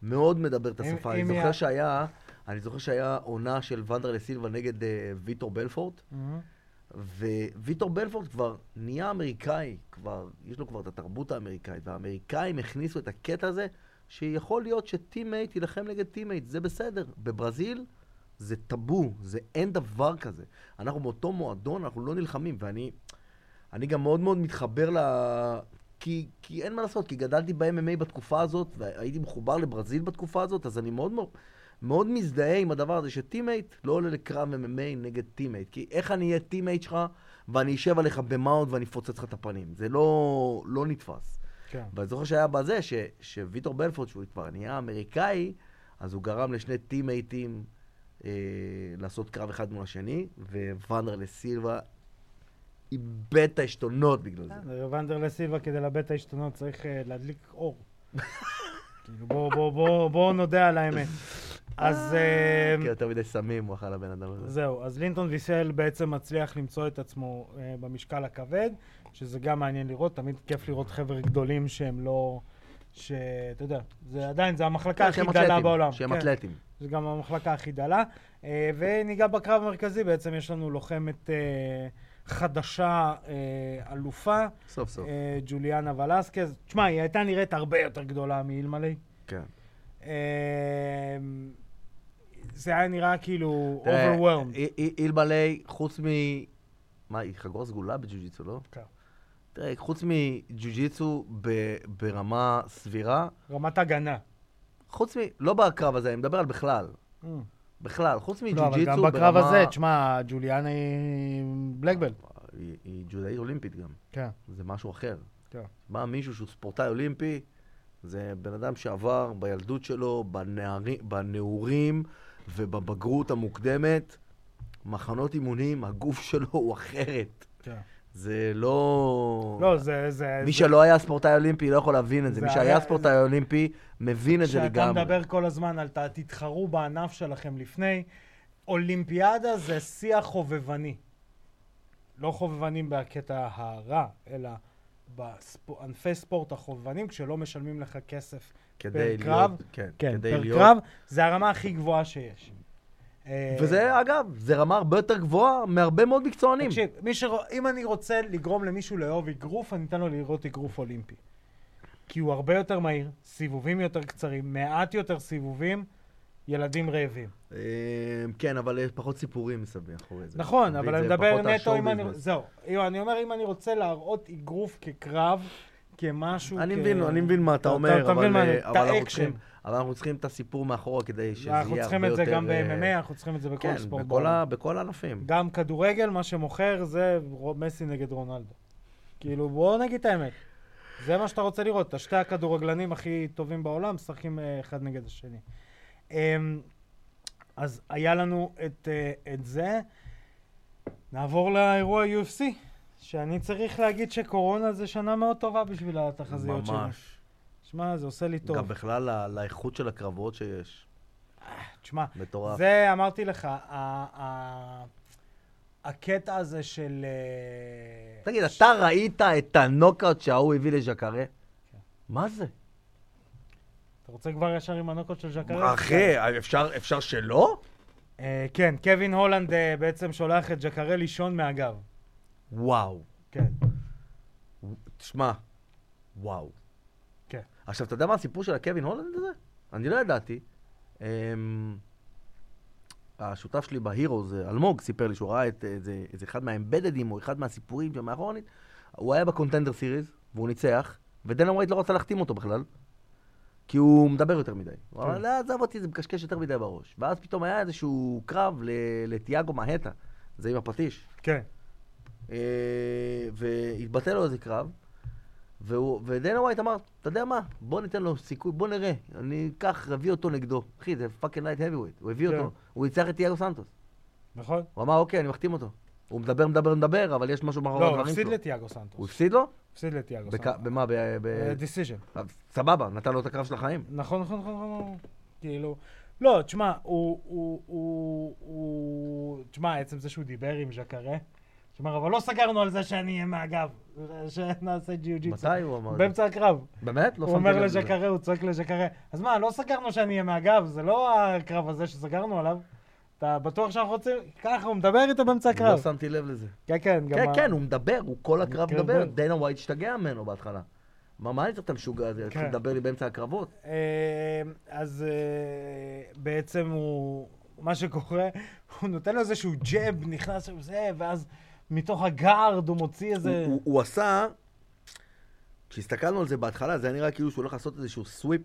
מאוד מדבר את השפה. אני זוכר היה- שהיה, אני זוכר שהיה עונה של ונדרלה סילבה נגד אה, ויטור בלפורט, מהמם. וויטור בלפורט כבר נהיה אמריקאי, כבר, יש לו כבר את התרבות האמריקאית, והאמריקאים הכניסו את הקטע הזה, שיכול להיות ש teammate יילחם נגד teammate, זה בסדר. בברזיל זה טאבו, זה אין דבר כזה. אנחנו באותו מועדון, אנחנו לא נלחמים, ואני אני גם מאוד מאוד מתחבר ל... כי, כי אין מה לעשות, כי גדלתי ב-MMA בתקופה הזאת, והייתי מחובר לברזיל בתקופה הזאת, אז אני מאוד מאוד, מזדהה עם הדבר הזה ש teammate לא עולה לקרב MMA נגד teammate. כי איך אני אהיה teammate שלך, ואני אשב עליך ב mount ואני אפוצץ לך את הפנים. זה לא, לא נתפס. כן. ואני זוכר שהיה בזה, ש, שוויטור בלפורד, שהוא כבר נהיה אמריקאי, אז הוא גרם לשני teammateים אה, לעשות קרב אחד מול השני, וונדרלה סילבה איבד את העשתונות בגלל זה. בסדר, ונדרלה סילבה כדי לאבד את העשתונות צריך אה, להדליק אור. כאילו, בואו בוא, בוא, בוא נודה על האמת. אז אה, כי יותר מדי סמים הוא אכל הבן אדם הזה. זהו, אז לינטון ויסל בעצם מצליח למצוא את עצמו אה, במשקל הכבד, שזה גם מעניין לראות, תמיד כיף לראות חבר'ה גדולים שהם לא... שאתה יודע, זה עדיין, זה המחלקה הכי שהם דלה בעולם. שהם כן. אתלטים. זה גם המחלקה הכי דלה. אה, וניגע בקרב המרכזי, בעצם יש לנו לוחמת אה, חדשה, אה, אלופה, סוף סוף. אה, ג'וליאנה ולסקז. תשמע, היא הייתה נראית הרבה יותר גדולה מאילמלי. כן. אה, זה היה נראה כאילו overwhelmed. אי- אי- אילמלי, חוץ מ... מה, היא חגורה סגולה בג'ו-ג'יצו, לא? כן. תראה, חוץ מג'ו-ג'יצו ב- ברמה סבירה, רמת הגנה. חוץ מ... לא בקרב הזה, אני מדבר על בכלל. בכלל, חוץ לא, אבל מג'ו-ג'יצו גם ברמה... בקרב הזה, תשמע, ג'וליאנה היא בלקבל. היא, היא ג'ודאית אולימפית גם, כן, זה משהו אחר. כן. בא מישהו שהוא ספורטאי אולימפי, זה בן אדם שעבר בילדות שלו, בנערי, בנעורים ובבגרות המוקדמת, מחנות אימונים, הגוף שלו הוא אחרת. כן. זה לא... לא, זה... זה מי זה- שלא היה ספורטאי אולימפי לא יכול להבין את זה. זה מי היה- שהיה ספורטאי אולימפי מבין את זה כשאתה לגמרי. מדבר כל הזמן על תתחרו בענף שלכם לפני, אולימפיאדה זה שיח חובבני. לא חובבנים בקטע הרע, אלא בענפי ספורט החובבנים, כשלא משלמים לך כסף כדי פר להיות... קרב? כן, כן, כדי פר להיות... קרב, זה הרמה הכי גבוהה שיש. אה, וזה, אגב, זה רמה הרבה יותר גבוהה מהרבה מאוד מקצוענים. תקשיב, שרוא- אם אני רוצה לגרום למישהו לאהוב אגרוף, אני אתן לו לראות אגרוף אולימפי. כי הוא הרבה יותר מהיר, סיבובים יותר קצרים, מעט יותר סיבובים, ילדים רעבים. אה, כן, אבל יש פחות סיפורים מסביב מאחורי זה. נכון, אתה אבל? אני מדבר נטו אם אני... זהו. אני אומר, אם אני רוצה להראות אגרוף כקרב, כמשהו... אני מבין, אני מבין מה אתה אתה- אומר, אתה אבל מבין מה אה, את האקשן. אבל אנחנו צריכים את הסיפור מאחורה כדי שזה יהיה הרבה אנחנו יותר... צריכים את זה גם אה, ב-MMA, אנחנו צריכים את זה בכל כן, ספורט בכל ה-. בכל הענפים. גם כדורגל, מה שמוכר זה מסי נגד רונלדו. כאילו, בואו נגיד את האמת. זה מה שאתה רוצה לראות, את השתי הכדורגלנים הכי טובים בעולם משחקים אה, אחד נגד השני. אמ, אז היה לנו את, אה, את זה. נעבור לאירוע UFC, שאני צריך להגיד שקורונה זה שנה מאוד טובה בשביל התחזיות שלי. ממש. שמע, זה עושה לי טוב. גם בכלל לאיכות של הקרבות שיש. תשמע, מטורף. זה אמרתי לך, הקטע הזה של... אה, תגיד, אתה ראית את הנוקאוט שההוא הביא לז'קארה? כן. מה זה? אתה רוצה כבר ישר עם הנוקות של ז'קריה? אחי, אפשר- אפשר שלא? אה, כן, קווין הולנד אה, בעצם שולח את ז'קריה לישון מהגב. וואו. כן. תשמע, וואו. עכשיו, אתה יודע מה הסיפור של הקווין הולנד הזה? אני לא ידעתי. אמ, השותף שלי בהירוס, אלמוג, סיפר לי שהוא ראה את איזה, איזה אחד מהאמבדדים או אחד מהסיפורים שם מאחורנית. הוא היה ב Contender Series, והוא ניצח, ודנה ווייט לא רצה להחתים אותו בכלל, כי הוא מדבר יותר מדי. הוא אמר, כן. לא, עזוב אותי, זה מקשקש יותר מדי בראש. ואז פתאום היה איזשהו קרב לתיאגו מהטה, זה עם הפטיש. כן. אה, והתבטל לו איזה קרב, והוא- ודנה ווייט אמר, אתה יודע מה, בוא ניתן לו סיכוי, בוא נראה, אני אקח, אביא אותו נגדו. אחי, זה fucking light heavyweight, הוא הביא כן. אותו, הוא ניצח את תיאגו סנטוס. נכון? הוא אמר, אוקיי, אני מחתים אותו. הוא מדבר, מדבר, מדבר, אבל יש משהו מאחורי לא, הוא הדברים הפסיד שלו. לתיאגו הוא סנטוס. הפסיד לו? הפסיד לתיאגו סנטוס. במה? ב- ב- decision. סבבה, נתן לו את הקרב של החיים. נכון, נכון, נכון, נכון. כאילו... לא, תשמע, הוא... הוא... הוא... הוא... תשמע, עצם זה שהוא דיבר עם ז'קרה, שאומר, אבל לא סגרנו על זה שאני אהיה מהגב, שנעשה ג'יו-ג'יצו. מתי הוא אמר? באמצע הקרב. באמת? לא הוא שמתי אומר לב לזה. לז'קרה, הוא צועק לז'קרה, אז מה, לא סגרנו שאני אהיה מהגב, זה לא הקרב הזה שסגרנו עליו. אתה בטוח שאנחנו רוצים... ככה, הוא מדבר איתו באמצע לא הקרב. שמתי לב לזה. כן, כן, גם... כן, כן, הוא מדבר, הוא כל הקרב מדבר. דנה ווייט השתגע ממנו בהתחלה. מה, מה אני צריך את המשוגע הזה? התחיל כן. לדבר לי באמצע הקרבות. אה, אז אה, בעצם הוא, מה שקורה, הוא נותן לו איזשהו ג'ב, נכנס עם זה, ואז מתוך הגארד הוא מוציא איזה... הוא, הוא, הוא עשה, כשהסתכלנו על זה בהתחלה, זה היה נראה כאילו שהוא הולך לעשות איזשהו סוויפ.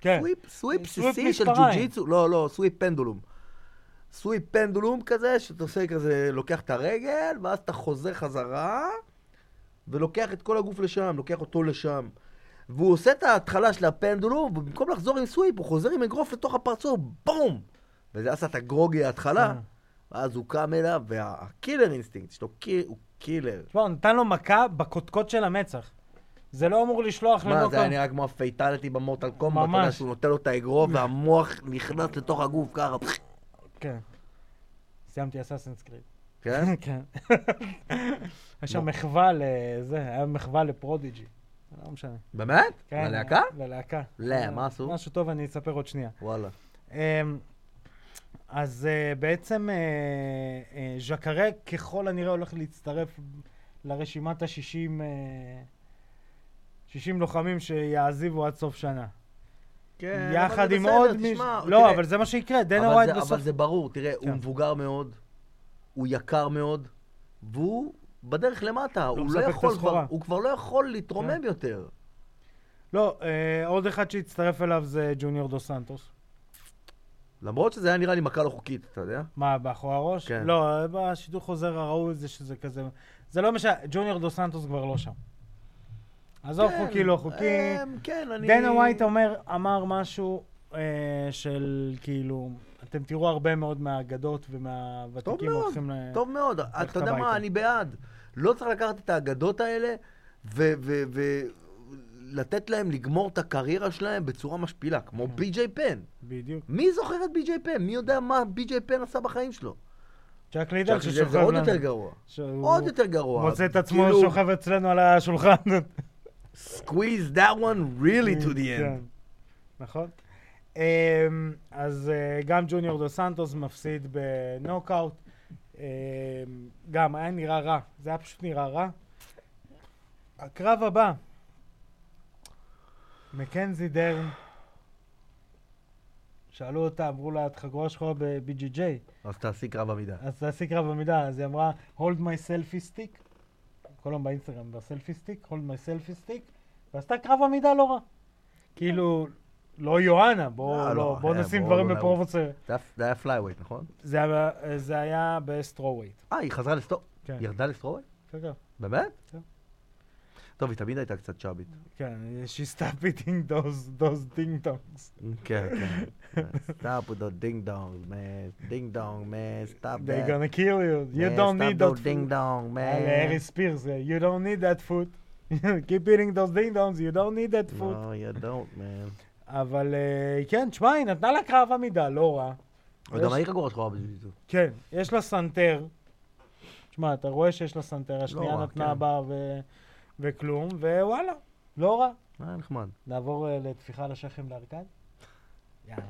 כן, sweep, sweep בסיסי של. ג'יו-ג'יצו. לא, לא, sweep pendulum. sweep pendulum כזה, שאתה עושה כזה, לוקח את הרגל, ואז אתה חוזר חזרה, ולוקח את כל הגוף לשם, לוקח אותו לשם. והוא עושה את ההתחלה של ה pendulum, ובמקום לחזור עם sweep, הוא חוזר עם אגרוף לתוך הפרצוף, בום! וזה עשה את הגרוגי ההתחלה, כן. ואז הוא קם אליו, וה killer instinct שלו, הוא killer. תשמע, הוא נתן לו מכה בקודקוד של המצח. זה לא אמור לשלוח מה, זה לנוקאוט. היה נראה כמו ה fatality ב Mortal Kombat, אתה יודע ממש. שהוא נותן לו את האגרוף, והמוח נכנס לתוך הגוף ככה, כן. סיימתי Assassin's Creed. כן? כן. היה שם מחווה לזה, היה מחווה ל Prodigy. לא משנה. באמת? כן, ללהקה? ללהקה. לא, מה עשו? משהו טוב, אני אספר עוד שנייה. וואלה. אז אה, בעצם אה, אה, ז'קרה ככל הנראה הולך להצטרף לרשימת ה-60 60 לוחמים שיעזיבו עד סוף שנה. כן, יחד עם עוד מישהו... לא, אבל זה מה שיקרה, דנה זה- בסוף... אבל זה ברור, תראה, הוא כן. מבוגר מאוד, הוא יקר מאוד, והוא בדרך למטה, הוא לא מספק את יכול. כבר, הוא כבר לא יכול להתרומם כן. יותר. לא, אה, עוד אחד שהצטרף אליו זה ג'וניור דו סנטוס. למרות שזה היה נראה לי מכה לא חוקית, אתה יודע? מה, באחורי הראש? כן. לא, בשידור חוזר הראו את זה שזה כזה... זה לא משנה, ג'וניור דו סנטוס כבר לא שם. עזוב כן, חוקי, לא חוקי. אמ, כן, אני... דנה ווייט אומר, אמר משהו אה, של כאילו, אתם תראו הרבה מאוד מהאגדות טוב ומהוותיקים מאוד, הולכים ל... טוב מאוד. אתה יודע. מה, אני בעד. לא צריך לקחת את האגדות האלה ולתת להם לגמור את הקריירה שלהם בצורה משפילה, כמו כן. בי.ג'יי פן. בדיוק. מי זוכר את בי.ג'יי פן? מי יודע מה בי.ג'יי פן עשה בחיים שלו? צ'אק לידל לידל ששוכב זה עוד לנו. יותר גרוע. שהוא עוד יותר גרוע. מוצא את עצמו כאילו, שוכב אצלנו על השולחן. squeeze that one really to the כן, end. נכון. אמ, אז אה, גם ג'וניור דו סנטוס מפסיד בנוקאוט. אמ, גם היה נראה רע, זה היה פשוט נראה רע. הקרב הבא, מקנזי דרן, שאלו אותה, אמרו לה, את חגורה שחורה ב- BJJ, אז תעשי קרב עמידה. אז תעשי קרב עמידה, אז היא אמרה, hold my selfie stick, כל היום באינסטגרם, ב selfie stick, hold my selfie stick, ועשתה קרב עמידה לא רע. כאילו, לא יואנה, בוא, לא, לא, אה, נשים דברים בפרופורציה. זה היה- flyweight, נכון? זה היה- ב strawweight. אה, היא חזרה ל straw... כן. ירדה ל strawweight? כן, כן. באמת? כן. טוב, היא תמיד הייתה קצת צ'אבית. כן, she stopped eating those, those ding dongs. כן, כן. Stop with the ding dongs, man. Ding dong, man. Stop They're that. gonna kill you. You don't stop need those that ding food. dong, על man. הארי ספירס, you don't need that food. Keep eating those ding dongs, you don't need that food. No, you don't, man. אבל אה, כן, תשמע, היא נתנה לה קרב עמידה, לא רע. וגם היית גורש שחורה בשביל זה. כן, יש לה סנטר. תשמע, אתה רואה שיש לה סנטר, השנייה נתנה כן. בה ו... וכלום, ווואלה, לא רע. היה נחמד. נעבור אה, לטפיחה על השכם לארכד? יאללה.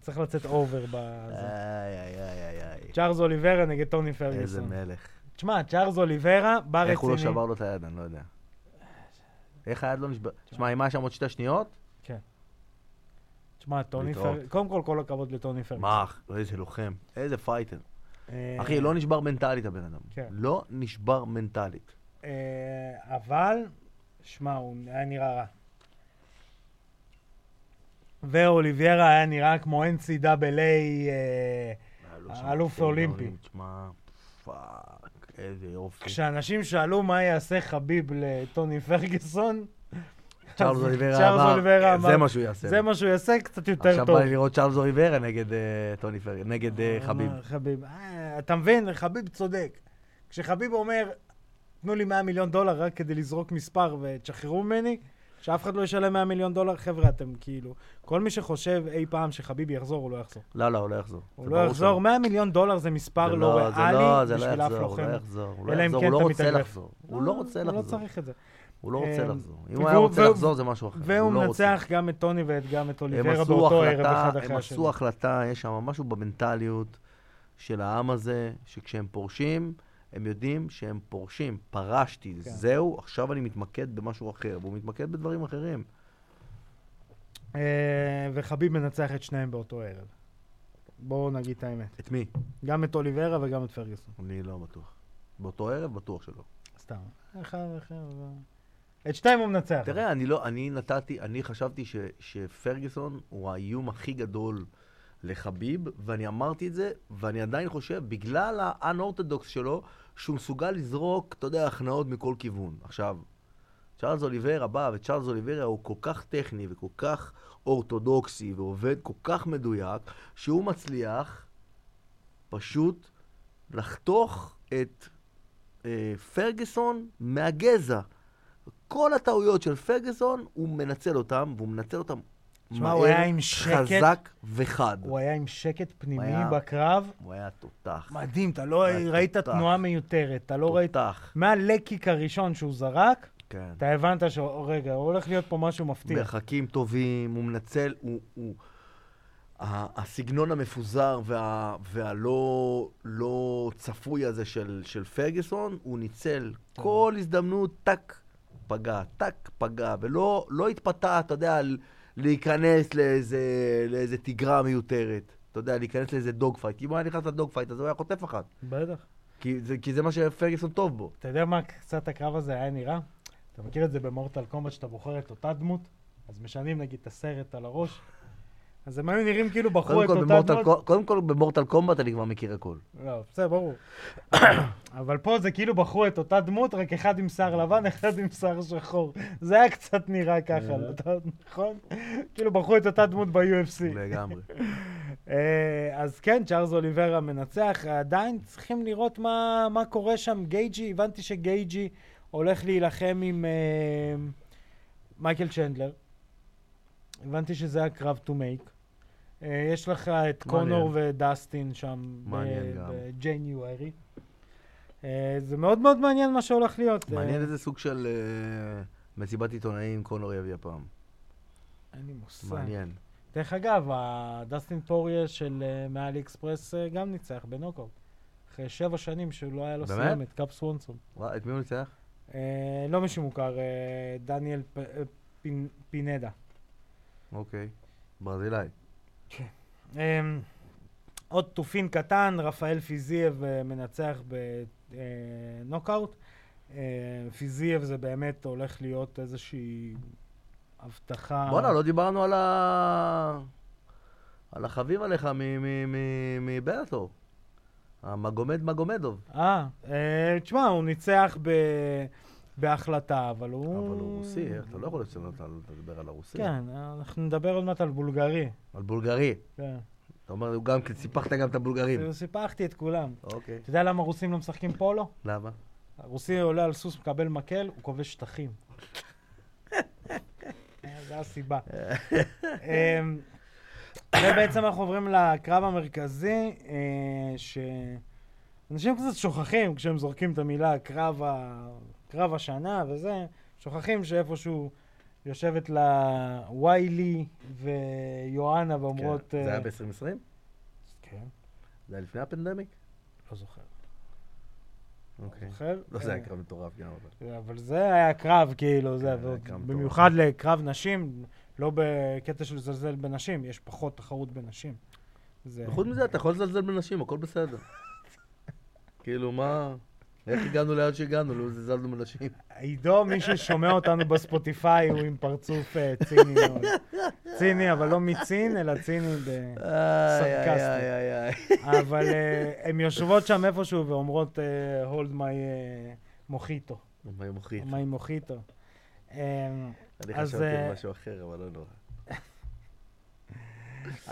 צריך לצאת over בזה. איי, איי, איי, איי. צ'ארלס אוליברה נגד טוני איזה פרגוסון. מלך. תשמע, צ'ארלס אוליברה בא רציני. איך הוא לא שבר לו את היד, אני לא יודע. איך היד לא נשבר? תשמע, אם היה שם עוד שתי שניות, תשמע, טוני. פרגוסון, קודם כל, כל הכבוד לטוני פרגוסון. מה, איזה לוחם, איזה fighter. אה, אחי, לא נשבר מנטלית הבן אדם. כן. לא נשבר מנטלית. אה, אבל, שמע, הוא היה נראה רע. ואוליביירה היה נראה כמו NCAA, אה, האלוף האולימפי. תשמע, fuck, איזה יופי. כשאנשים שאלו מה יעשה חביב לטוני פרגוסון, צ'ארלס אוליברה אמר, זה מה שהוא יעשה. זה מה שהוא יעשה קצת יותר עכשיו טוב. בא לי לראות צ'ארלס אוליברה נגד אה, טוני פרגי, נגד חביב. חביב. אתה מבין, חביב צודק. כשחביב אומר, תנו לי 100 מיליון דולר רק כדי לזרוק מספר ותשחררו ממני, שאף אחד לא ישלם 100 מיליון דולר, חבר'ה, אתם כאילו... כל מי שחושב אי פעם שחביב יחזור, הוא לא יחזור. לא, לא, הוא לא יחזור. הוא זה לא יחזור, שלא. 100 מיליון דולר זה מספר זה לא זה לא, ריאלי זה לא בשביל אף יחזור, הוא לוחם. לא יחזור. הוא לא יחזור, כן הוא לא רוצה. לחזור. הוא לא רוצה הוא לא לחזור. צריך את זה. הוא לא רוצה אמ, לחזור. אם הוא היה רוצה לחזור זה משהו אחר. והוא לא. מנצח גם את טוני וגם את הם אוליברה באותו ערב אחד אחרי הם השני. עשו החלטה, יש שם משהו במנטליות של העם הזה, שכשהם פורשים, הם יודעים שהם פורשים. פרשתי, כן. זהו, עכשיו אני מתמקד במשהו אחר, והוא מתמקד בדברים אחרים. אה, וחביב מנצח את שניהם באותו ערב. בואו נגיד את האמת. את מי? גם את אוליברה וגם את פרגוסון. אני לא בטוח. באותו ערב בטוח שלא. סתם. אחד אחר. את שתיים הוא מנצח. תראה, אני לא, אני נתתי, אני חשבתי ש, שפרגוסון הוא האיום הכי גדול לחביב, ואני אמרתי את זה, ואני עדיין חושב, בגלל האנורתודוקס שלו, שהוא מסוגל לזרוק, אתה יודע, הכנעות מכל כיוון. עכשיו, צ'ארלס אוליברה בא, וצ'ארלס אוליברה הוא כל כך טכני וכל כך אורתודוקסי, ועובד כל כך מדויק, שהוא מצליח פשוט לחתוך את אה, פרגוסון מהגזע. כל הטעויות של פרגוסון, הוא מנצל אותם, והוא מנצל אותם תשמע, הוא היה עם שקט. חזק וחד. הוא היה עם שקט פנימי היה- בקרב. הוא היה תותח. מדהים, אתה לא ראית תותח. תנועה מיותרת. אתה לא ראית... תותח. מהלקיק הראשון שהוא זרק, כן. אתה הבנת שרגע, הולך להיות פה משהו מפתיע. מרחקים טובים, הוא מנצל, הוא... הוא... הסגנון המפוזר וה, והלא לא צפוי הזה של, של פרגוסון, הוא ניצל כל הזדמנות, טק, פגע, טק, פגע, ולא לא התפתה, אתה יודע, ל- להיכנס לאיזה, לאיזה תגרה מיותרת. אתה יודע, להיכנס לאיזה dog fight. כי אם הוא היה נכנס ל dog fight, אז הוא היה חוטף אחת. בטח. כי זה, כי זה מה שפרגוסון טוב בו. אתה יודע מה קצת הקרב הזה היה נראה? אתה מכיר את זה ב Mortal Kombat, שאתה בוחר את אותה דמות? אז משנים נגיד את הסרט על הראש. אז הם היו נראים כאילו בחרו קודם את אותה דמות. קו- קודם כל, ב Mortal Kombat אני כבר מכיר הכל. לא, בסדר, ברור. אבל פה זה כאילו בחרו את אותה דמות, רק אחד עם שיער לבן, אחד עם שיער שחור. זה היה קצת נראה ככה, אתה- נכון? כאילו בחרו את אותה דמות ב-UFC. לגמרי. אה, אז כן, צ'ארלס אוליברה מנצח, עדיין צריכים לראות מה, מה קורה שם. גייג'י, הבנתי שגייג'י הולך להילחם עם אה, מייקל צ'נדלר. הבנתי שזה הקרב to make. אה, יש לך את. קונור ודסטין שם מעניין גם. בג'ניוארי. אה, זה מאוד מאוד מעניין מה שהולך להיות. אה, מעניין איזה סוג של מסיבת עיתונאים קונור יביא הפעם. אין לי מושג. מעניין. דרך אגב, הדסטין פוריה של מ AliExpress גם ניצח בנוקאוט. אחרי שבע שנים שהוא לא היה לו באמת? סיומת, קאפ סוונסון. את מי הוא ניצח? לא מישהו מוכר, דניאל פינדה. אוקיי. ברזילאי. אה, עוד תופין קטן, רפאל פיזייב אה, מנצח בנוקאוט. אה, פיזייב זה באמת הולך להיות איזושהי הבטחה. בואנה, לא דיברנו על ה... על החביב עליך מ- מ- מ- מ Bellator. המגומד מגומדוב. אה, אה, תשמע, הוא ניצח ב... בהחלטה, אבל הוא... אבל הוא רוסי? אתה לא יכול לשנות לדבר על הרוסי. כן, אנחנו נדבר עוד מעט על בולגרי. על בולגרי. כן. אתה אומר, הוא גם, כן, סיפחת גם את הבולגרים. סיפחתי את כולם. אוקיי. אתה יודע למה רוסים לא משחקים פולו? למה? הרוסי עולה על סוס, מקבל מקל, הוא כובש שטחים. זו הסיבה. אמ, ובעצם אנחנו עוברים לקרב המרכזי, אה, שאנשים קצת שוכחים כשהם זורקים את המילה קרב, ה... קרב השנה וזה, שוכחים שאיפשהו יושבת לה ויילי ויואנה ואומרות... כן. זה היה אה, ב-2020? כן, זה היה לפני הפנדמיק? לא זוכר. אוקיי. זוכר? לא, זה אה, היה קרב מטורף גם, אבל... אבל זה היה קרב, כאילו, זה, כן, היה קרב. במיוחד לקרב נשים, לא בקטע של לזלזל בנשים, יש פחות תחרות בנשים. וחוץ מזה, אתה יכול לזלזל בנשים, הכל בסדר. כאילו, מה... איך הגענו לאן שהגענו? לא זלזלנו בנשים. עידו, מי ששומע אותנו בספוטיפיי, הוא עם פרצוף אה, ציני מאוד. ציני, אבל לא מצין, אלא ציני ב... איי, איי, סרקסטי. איי, איי, איי. אבל אה, הן יושבות שם איפשהו ואומרות, אה, hold my מוחיטו. עם מוחית? my מוחיטו. אה, אני חשבתי על משהו אחר, אבל לא נורא.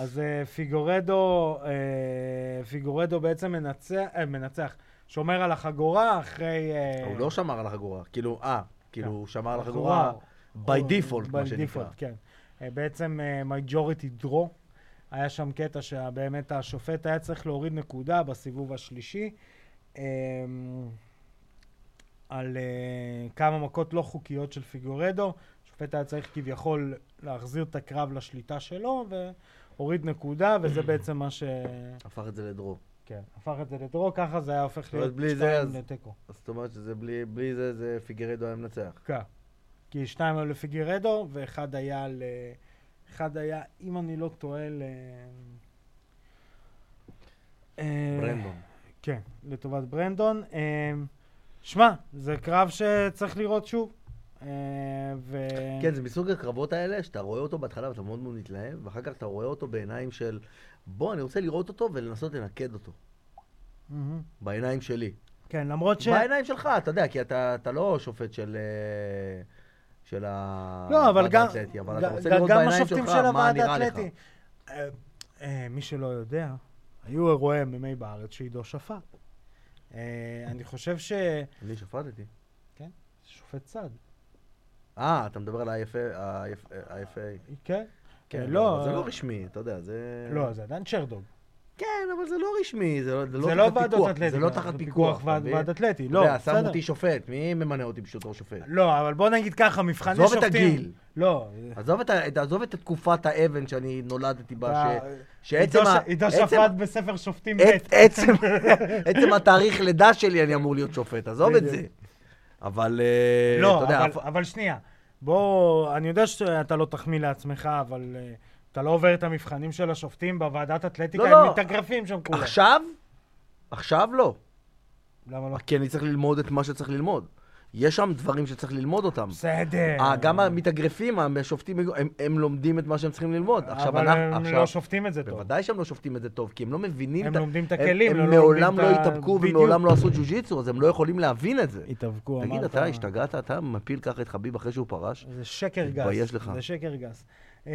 אז פיגורדו, פיגורדו בעצם מנצח, מנצח, שומר על החגורה אחרי... אה, הוא לא שמר על החגורה. כאילו, אה, כאילו, כן. הוא שמר על החגורה by default, מה by שנקרא. default, כן. אה, בעצם majority draw, היה שם קטע שבאמת השופט היה צריך להוריד נקודה בסיבוב השלישי, אה, על אה, כמה מכות לא חוקיות של פיגורדו. השופט היה צריך כביכול להחזיר את הקרב לשליטה שלו, והוריד נקודה, וזה בעצם מה ש... הפך את זה לדרו. כן, הפך את זה לדרו, ככה זה היה הופך להיות בלי זה, שתיים אז- לתיקו. אז זאת אומרת שזה בלי בלי זה, זה פיגרדו היה מנצח. כן. כי שניים היו לפיגרדו, ואחד היה ל... אחד היה, אם אני לא טועה, ל... אה, ברנדון. כן, לטובת ברנדון. אה, שמע, זה קרב שצריך לראות שוב. אה, ו... כן, זה מסוג הקרבות האלה, שאתה רואה אותו בהתחלה ואתה מאוד מאוד מתלהב, ואחר כך אתה רואה אותו בעיניים של, בוא, אני רוצה לראות אותו ולנסות לנקד אותו. מהמם. בעיניים שלי. כן, למרות ש... בעיניים שלך, אתה יודע, כי אתה, אתה לא שופט של... אה, של ה... לא, אבל הוועד גם... האתלטי, אבל אתה רוצה לראות בעיניים שלך של מה הוועד נראה לך. האתלטי. אה, אה, מי שלא יודע, היו אירועי MMA בארץ שעידו שפט. אני חושב ש... אני שפטתי. שופט צד. אה, אתה מדבר על ה-IFA. כן? כן, לא, אבל זה אה, לא רשמי, אתה יודע, זה... לא, זה עדיין צ'רדוג. כן, אבל זה לא רשמי, זה לא זה זה לא לא תחת פיקוח. אתלטיקה. זה לא תחת פיקוח. אתה ועד מבין? ועד אתלטי. אתה לא, יודע, שמו בסדר. אותי שופט, מי ממנה אותי בתור שופט? לא, אבל בוא נגיד ככה, מבחני עזוב שופטים... את הגיל. לא. עזוב את עזוב את תקופת האבן שאני נולדתי בה, אתה- ש- שעצם עידו שפט בספר שופטים ב'. עצ- עצם- עצם התאריך לידה שלי אני אמור להיות שופט, עזוב את. זה. אבל, אה, לא, אתה יודע, אבל- אף- אבל שנייה. בוא, אני יודע שאתה לא תחמיא לעצמך, אבל אה, אתה לא עובר את המבחנים של השופטים בוועדת אתלטיקה, לא, הם לא. מתאגרפים שם כולם. עכשיו, עכשיו לא. למה לא? כי אני צריך ללמוד את מה שצריך ללמוד. יש שם דברים שצריך ללמוד אותם. בסדר. אה, גם המתאגרפים, השופטים, הם, הם לומדים את מה שהם צריכים ללמוד. עכשיו, אבל אנחנו, הם עכשיו, לא שופטים את זה טוב. בוודאי שהם לא שופטים את זה טוב, כי הם לא מבינים הם את לומדים את הם- הכלים, הם לא מעולם לא את ה- התאפקו בדיוק. ומעולם לא עשו ג'ו-ג'יצו, אז הם לא יכולים להבין את זה. התאבקו, אמרת. תגיד, אתה השתגעת? אתה מפיל ככה את חביב אחרי שהוא פרש? זה שקר גס. תתבייש לך. זה שקר גס. אמ,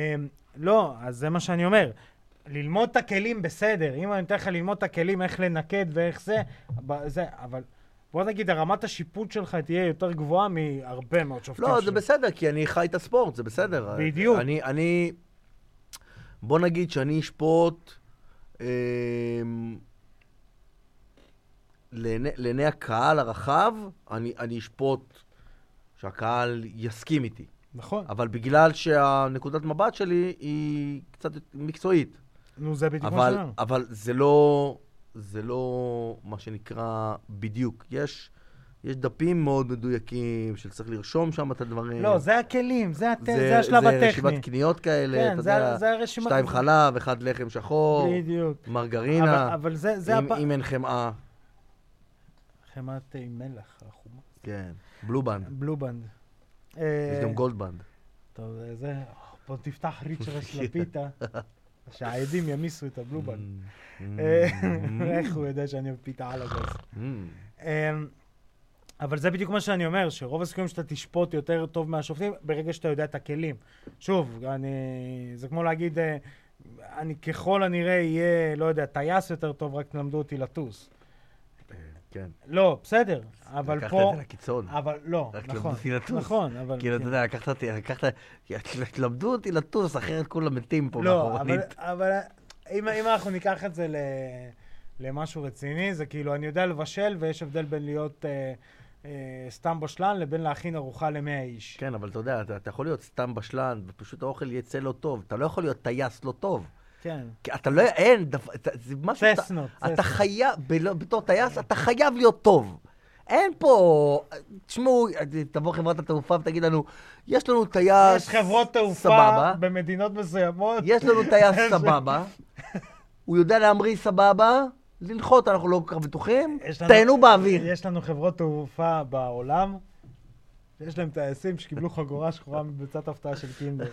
לא, אז זה מה שאני אומר. ללמוד את הכלים בסדר, אם אני אתן לך ללמוד את הכלים, איך לנקד ואיך זה, זה, אבל בוא נגיד, הרמת השיפוט שלך תהיה יותר גבוהה מהרבה מאוד שופטים. לא, זה שלי. בסדר, כי אני חי את הספורט, זה בסדר. בדיוק. אני, אני... בוא נגיד שאני אשפוט... אמ, לעיני, לעיני הקהל הרחב, אני, אני אשפוט שהקהל יסכים איתי. נכון. אבל בגלל שהנקודת מבט שלי היא קצת מקצועית. נו, זה בדיוק מה שלנו. אבל זה לא, זה לא מה שנקרא בדיוק. יש, יש דפים מאוד מדויקים שצריך לרשום שם את הדברים. לא, זה הכלים, זה הט- זה השלב זה הטכני. רשימת קניות כאלה, כן, אתה זה- יודע, זה הרשימה- שתיים חלב, אחד לחם שחור, בדיוק. מרגרינה, אבל- אבל זה זה אם, הפ... אם אין חמאה, חמאת אה, עם מלח, החומה. כן, Blue Band, Blue Band. יש אה, גם Gold Band. טוב, זה- זה... בוא תפתח ריצ'רס לפיתה, שהעדים ימיסו את הבלובנד. Mm, אה, mm, איך הוא יודע שאני אוהב פיתה על הגז. mm. אמ, אבל זה בדיוק מה שאני אומר, שרוב הסיכויים שאתה תשפוט יותר טוב מהשופטים ברגע שאתה יודע את הכלים. שוב, אני... זה כמו להגיד, אה, אני ככל הנראה אהיה, לא יודע, טייס יותר טוב, רק תלמדו אותי לטוס. כן. לא, בסדר, אבל לקחת פה... את זה לקיצון. אבל לא, רק נכון. תלמדו אותי לטוס. נכון, אבל... כאילו, אתה כן. יודע, לקחת אותי, לקחת... תלמדו אותי לטוס, אחרת כולם מתים פה לא, אבל, מאחורנית. אבל אם, אם אנחנו ניקח את זה ל, למשהו רציני, זה כאילו, אני יודע לבשל, ויש הבדל בין להיות אה, אה, סתם בשלן לבין להכין ארוחה למאה איש. כן, אבל אתה יודע, אתה, אתה יכול להיות סתם בשלן, ופשוט האוכל יצא לא טוב. אתה לא יכול להיות טייס לא טוב. כן. כי אתה לא... אין, דפ- אתה- זה משהו... אתה- צסנות, אתה צסנות. חייב, בתור טייס, אתה חייב להיות טוב. אין פה... תשמעו, תבוא חברת התעופה ותגיד לנו, יש לנו טייס... יש חברות תעופה סבבה. במדינות מסוימות. יש לנו טייס סבבה. הוא יודע להמריא סבבה. לנחות אנחנו לא כל כך בטוחים. תהנו באוויר. יש לנו חברות תעופה בעולם, יש להם טייסים שקיבלו חגורה שחורה מביצת הפתעה של קינדר.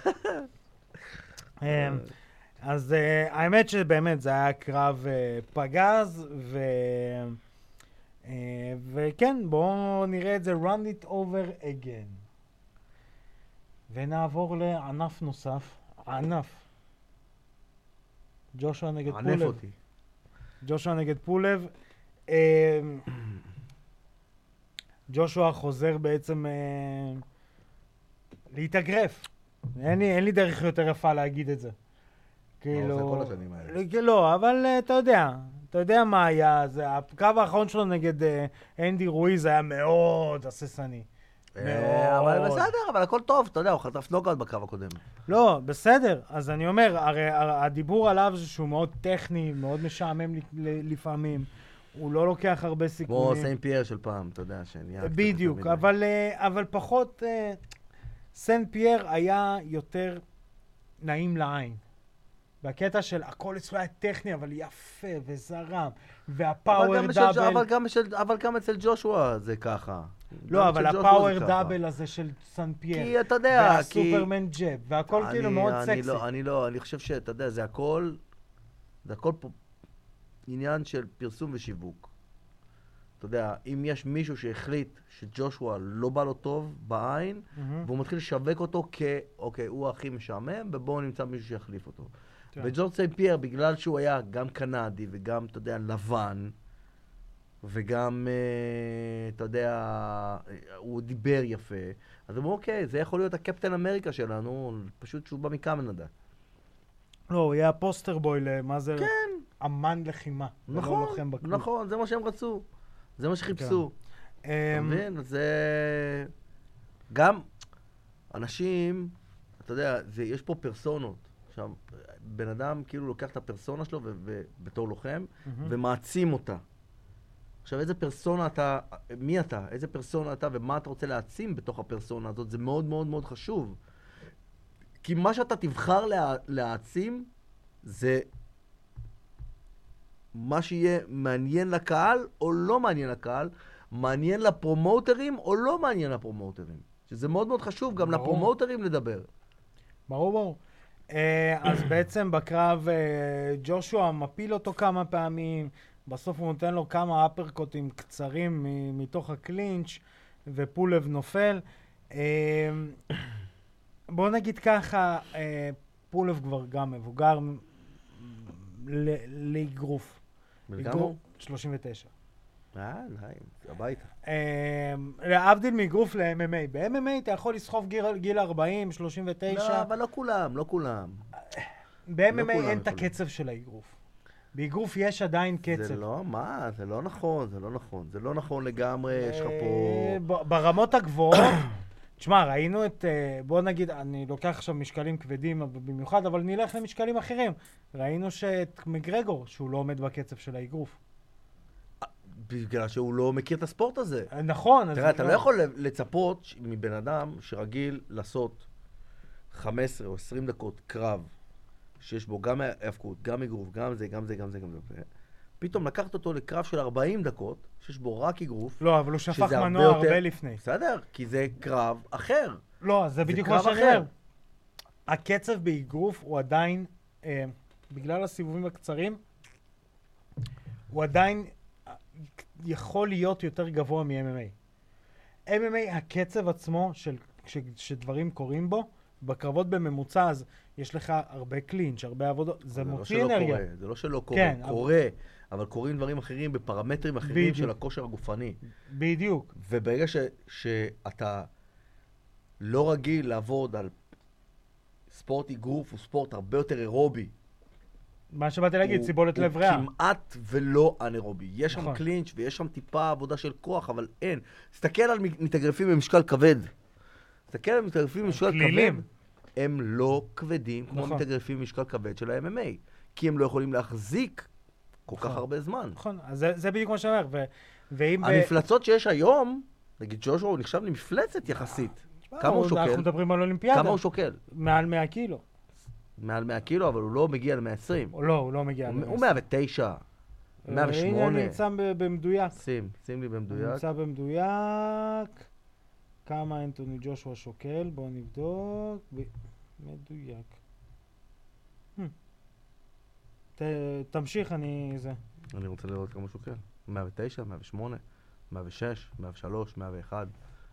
אז אה, האמת שבאמת זה היה קרב אה, פגז, ו... אה, וכן, בואו נראה את זה run it over again. ונעבור לענף נוסף, ענף. ג'ושוע נגד ענף פולב. אותי. ג'ושוע נגד פולב. אמ, ג'ושוע חוזר בעצם אה, להתאגרף. אין לי, אין לי דרך יותר יפה להגיד את זה. כאילו... זה כל השנים האלה. לא, לא, אבל אה, אתה יודע, אתה יודע מה היה, זה, הקרב האחרון שלו נגד אה, אנדי רואיז היה מאוד הססני. אה, אבל. בסדר, אבל הכל טוב, אתה יודע, הוא חטף נוקאוט בקרב הקודם. לא, בסדר, אז אני אומר, הרי הר- הדיבור עליו זה שהוא מאוד טכני, מאוד משעמם לפעמים. הוא לא לוקח הרבה כמו סיכונים. סיין פייר של פעם, אתה יודע, שנהיה... בדיוק. אבל, אבל פחות... סן פייר היה יותר נעים לעין. בקטע של הכל אצלו היה טכני, אבל יפה וזרם, וה power double... אבל גם אצל- אבל גם אצל ג'ושוע זה ככה. לא, אבל ה power. double הזה של סן פייר, כי אתה יודע, כי... וה superman jab, והכל אני- כאילו מאוד אני סקסי. לא, אני לא, אני חושב שאתה יודע, זה הכל, זה הכל פה עניין של פרסום ושיווק. אתה יודע, אם יש מישהו שהחליט שג'ושוע לא בא לו טוב בעין, מהמם. והוא מתחיל לשווק אותו כ... אוקיי, הוא הכי משעמם, ובואו נמצא מישהו שיחליף אותו. כן. וג'ורג' סיין פייר, בגלל שהוא היה גם קנדי וגם, אתה יודע, לבן, וגם, אה, אתה יודע, אה, הוא דיבר יפה, אז אמרו, אוקיי, זה יכול להיות הקפטן אמריקה שלנו, פשוט שהוא בא מקמנדה. לא, הוא יהיה הפוסטר בוי למה זה אמן לחימה. ולא נכון. נכון, זה מה שהם רצו. זה מה שחיפשו. אתה אמ, מבין? זה... גם אנשים, אתה יודע, זה, יש פה פרסונות. עכשיו, בן אדם כאילו לוקח את הפרסונה שלו בתור לוחם, מהמם. ומעצים אותה. עכשיו, איזה פרסונה אתה, מי אתה? איזה פרסונה אתה ומה אתה רוצה להעצים בתוך הפרסונה הזאת, זה מאוד מאוד מאוד חשוב. כי מה שאתה תבחר לה, להעצים, זה מה שיהיה מעניין לקהל או לא מעניין לקהל, מעניין לפרומוטרים או לא מעניין לפרומוטרים. שזה מאוד מאוד חשוב גם ברור. לפרומוטרים לדבר. ברור, ברור. אה, אז בעצם בקרב אה, ג'ושוע מפיל אותו כמה פעמים, בסוף הוא נותן לו כמה אפרקוטים קצרים מתוך הקלינץ', ופולב נופל. אה, בוא נגיד ככה, פולב כבר גם מבוגר לאגרוף. בן כמה אגרוף- הוא? 39. אה, די, הביתה. אה, להבדיל מאגרוף ל-MMA. ב-MMA אתה יכול לסחוב גיל, גיל 40, 39. לא, אבל לא כולם, לא כולם. ב-MMA לא אין את. הקצב של האגרוף. באגרוף יש עדיין קצב. זה לא, מה? זה לא נכון, זה לא נכון. זה לא נכון לגמרי, יש לך פה... אה, ברמות הגבוהות, תשמע, ראינו את, אה, בוא נגיד, אני לוקח עכשיו משקלים כבדים במיוחד, אבל נלך למשקלים אחרים. ראינו שאת מגרגור, שהוא לא עומד בקצב של האגרוף. בגלל שהוא לא מכיר את הספורט הזה. אה, נכון. תראה, אתה לא יכול לצפות מבן אדם שרגיל לעשות 15 או 20 דקות קרב, שיש בו גם האבקות, גם אגרוף, גם זה, גם זה, גם זה, גם זה, פתאום לקחת אותו לקרב של 40 דקות, שיש בו רק אגרוף, לא, אבל הוא שפך שזה הרבה מנוע יותר- הרבה לפני. בסדר, כי זה קרב אחר. לא, זה בדיוק מה שאני. אומר. הקצב באגרוף הוא עדיין, אה, בגלל הסיבובים הקצרים, הוא עדיין יכול להיות יותר גבוה מ-MMA. MMA, הקצב עצמו של, ש, שדברים קורים בו, בקרבות בממוצע, אז יש לך הרבה קלינץ', הרבה עבודות, זה לא מוציא מלא אנרגיה. קורה, זה לא שלא קורה, כן, אבל- קורה, אבל קורים דברים אחרים בפרמטרים אחרים בדיוק. של הכושר הגופני. בדיוק. וברגע ש, שאתה לא רגיל לעבוד על ספורט אגרוף, הוא ספורט הרבה יותר אירובי. מה שבאתי להגיד, הוא- סיבולת לב ריאה. הוא כמעט ולא אנאירובי. יש שם נכון. קלינץ' ויש שם טיפה עבודה של כוח, אבל אין. תסתכל על מתאגרפים במשקל כבד. תסתכל על מתאגרפים במשקל כבד. הם לא כבדים כמו נכון. מתאגרפים במשקל כבד של ה-MMA. כי הם לא יכולים להחזיק כל כך נכון. הרבה זמן. נכון, אז זה, זה בדיוק מה שאני אומר. ו- ואם... ב- המפלצות שיש היום, נגיד ג'ושוע הוא נחשב למפלצת יחסית. תשמע, כמה הוא שוקל? אנחנו מדברים על אולימפיאדה. כמה הוא שוקל? מעל 100 קילו. מעל 100 קילו, אבל הוא לא מגיע ל-120. או לא, הוא לא מגיע. הוא ל- הוא 109, אה, 108. הנה, נמצא ב- במדויק. שים, שים לי במדויק. נמצא במדויק. כמה אנטוני ג'ושוע שוקל? בואו נבדוק. מדויק. Hmm. ת, תמשיך, אני... זה. אני רוצה לראות כמה שוקל. 109, 108, 106, 103, 101,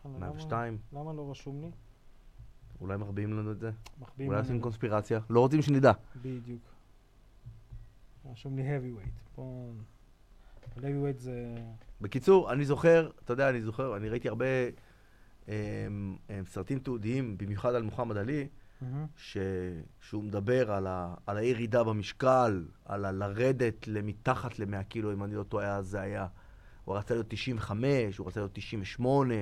למה- 102. למה לא רשום לי? אולי מחביאים לנו את זה? מחביאים אולי לנו עושים את- קונספירציה? לא רוצים שנדע. בדיוק. רשום לי heavyweight. פה... heavyweight זה... בקיצור, אני זוכר, אתה יודע, אני זוכר, אני ראיתי הרבה אמ, אמ, סרטים תיעודיים, במיוחד על מוחמד עלי. ש... שהוא מדבר על, ה... על הירידה במשקל, על ה... לרדת למתחת ל-100 קילו, אם אני לא טועה, אז זה היה. הוא רצה להיות 95, הוא רצה להיות 98,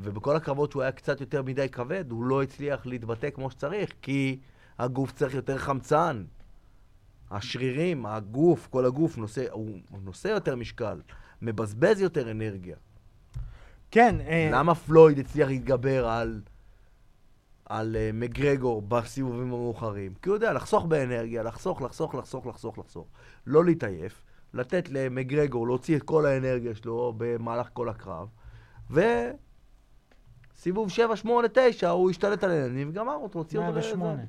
ובכל הקרבות שהוא היה קצת יותר מדי כבד, הוא לא הצליח להתבטא כמו שצריך, כי הגוף צריך יותר חמצן. השרירים, הגוף, כל הגוף נושא, הוא, נושא יותר משקל, מבזבז יותר אנרגיה. כן, אה, למה פלויד הצליח להתגבר על, על uh, מגרגור בסיבובים המאוחרים? כי הוא יודע לחסוך באנרגיה, לחסוך, לחסוך, לחסוך, לחסוך, לחסוך. לא להתעייף, לתת למגרגור להוציא את כל האנרגיה שלו במהלך כל הקרב, וסיבוב 7, 8, 9 הוא השתלט על העניינים וגמר אותו, הוציא אותו 108.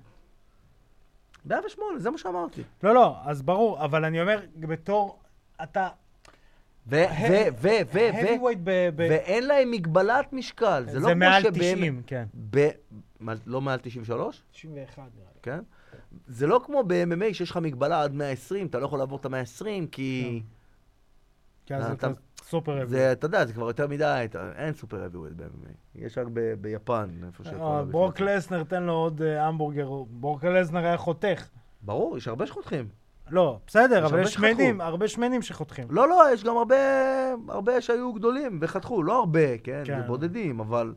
108, זה מה שאמרתי. לא, לא, אז ברור, אבל אני אומר, בתור... אתה... ו, ו, ו, ו, ו, heavyweight ב... ב- ואין להם מגבלת משקל. זה, זה לא כמו מעל שבאמת- 90, כן. ב... מה, לא מעל 93? 91 נראה לי. כן? זה לא כמו ב-MMA שיש לך מגבלה עד 120, אתה לא יכול לעבור את ה-120 כי... כי אז זה אתה- סופר זה, אתה יודע, זה כבר יותר מדי, אתה- אין סופר heavyweight ב-MMA. יש רק ביפן, איפה אה, המפלצות. ברוק לסנר, תן לו עוד אה, המבורגר. ברוק לסנר היה חותך. ברור, יש הרבה שחותכים. לא, בסדר, אבל יש. שמנים, הרבה שמנים שחותכים. לא, לא, יש גם הרבה, הרבה שהיו גדולים וחתכו, לא הרבה, כן, כן. בודדים, אבל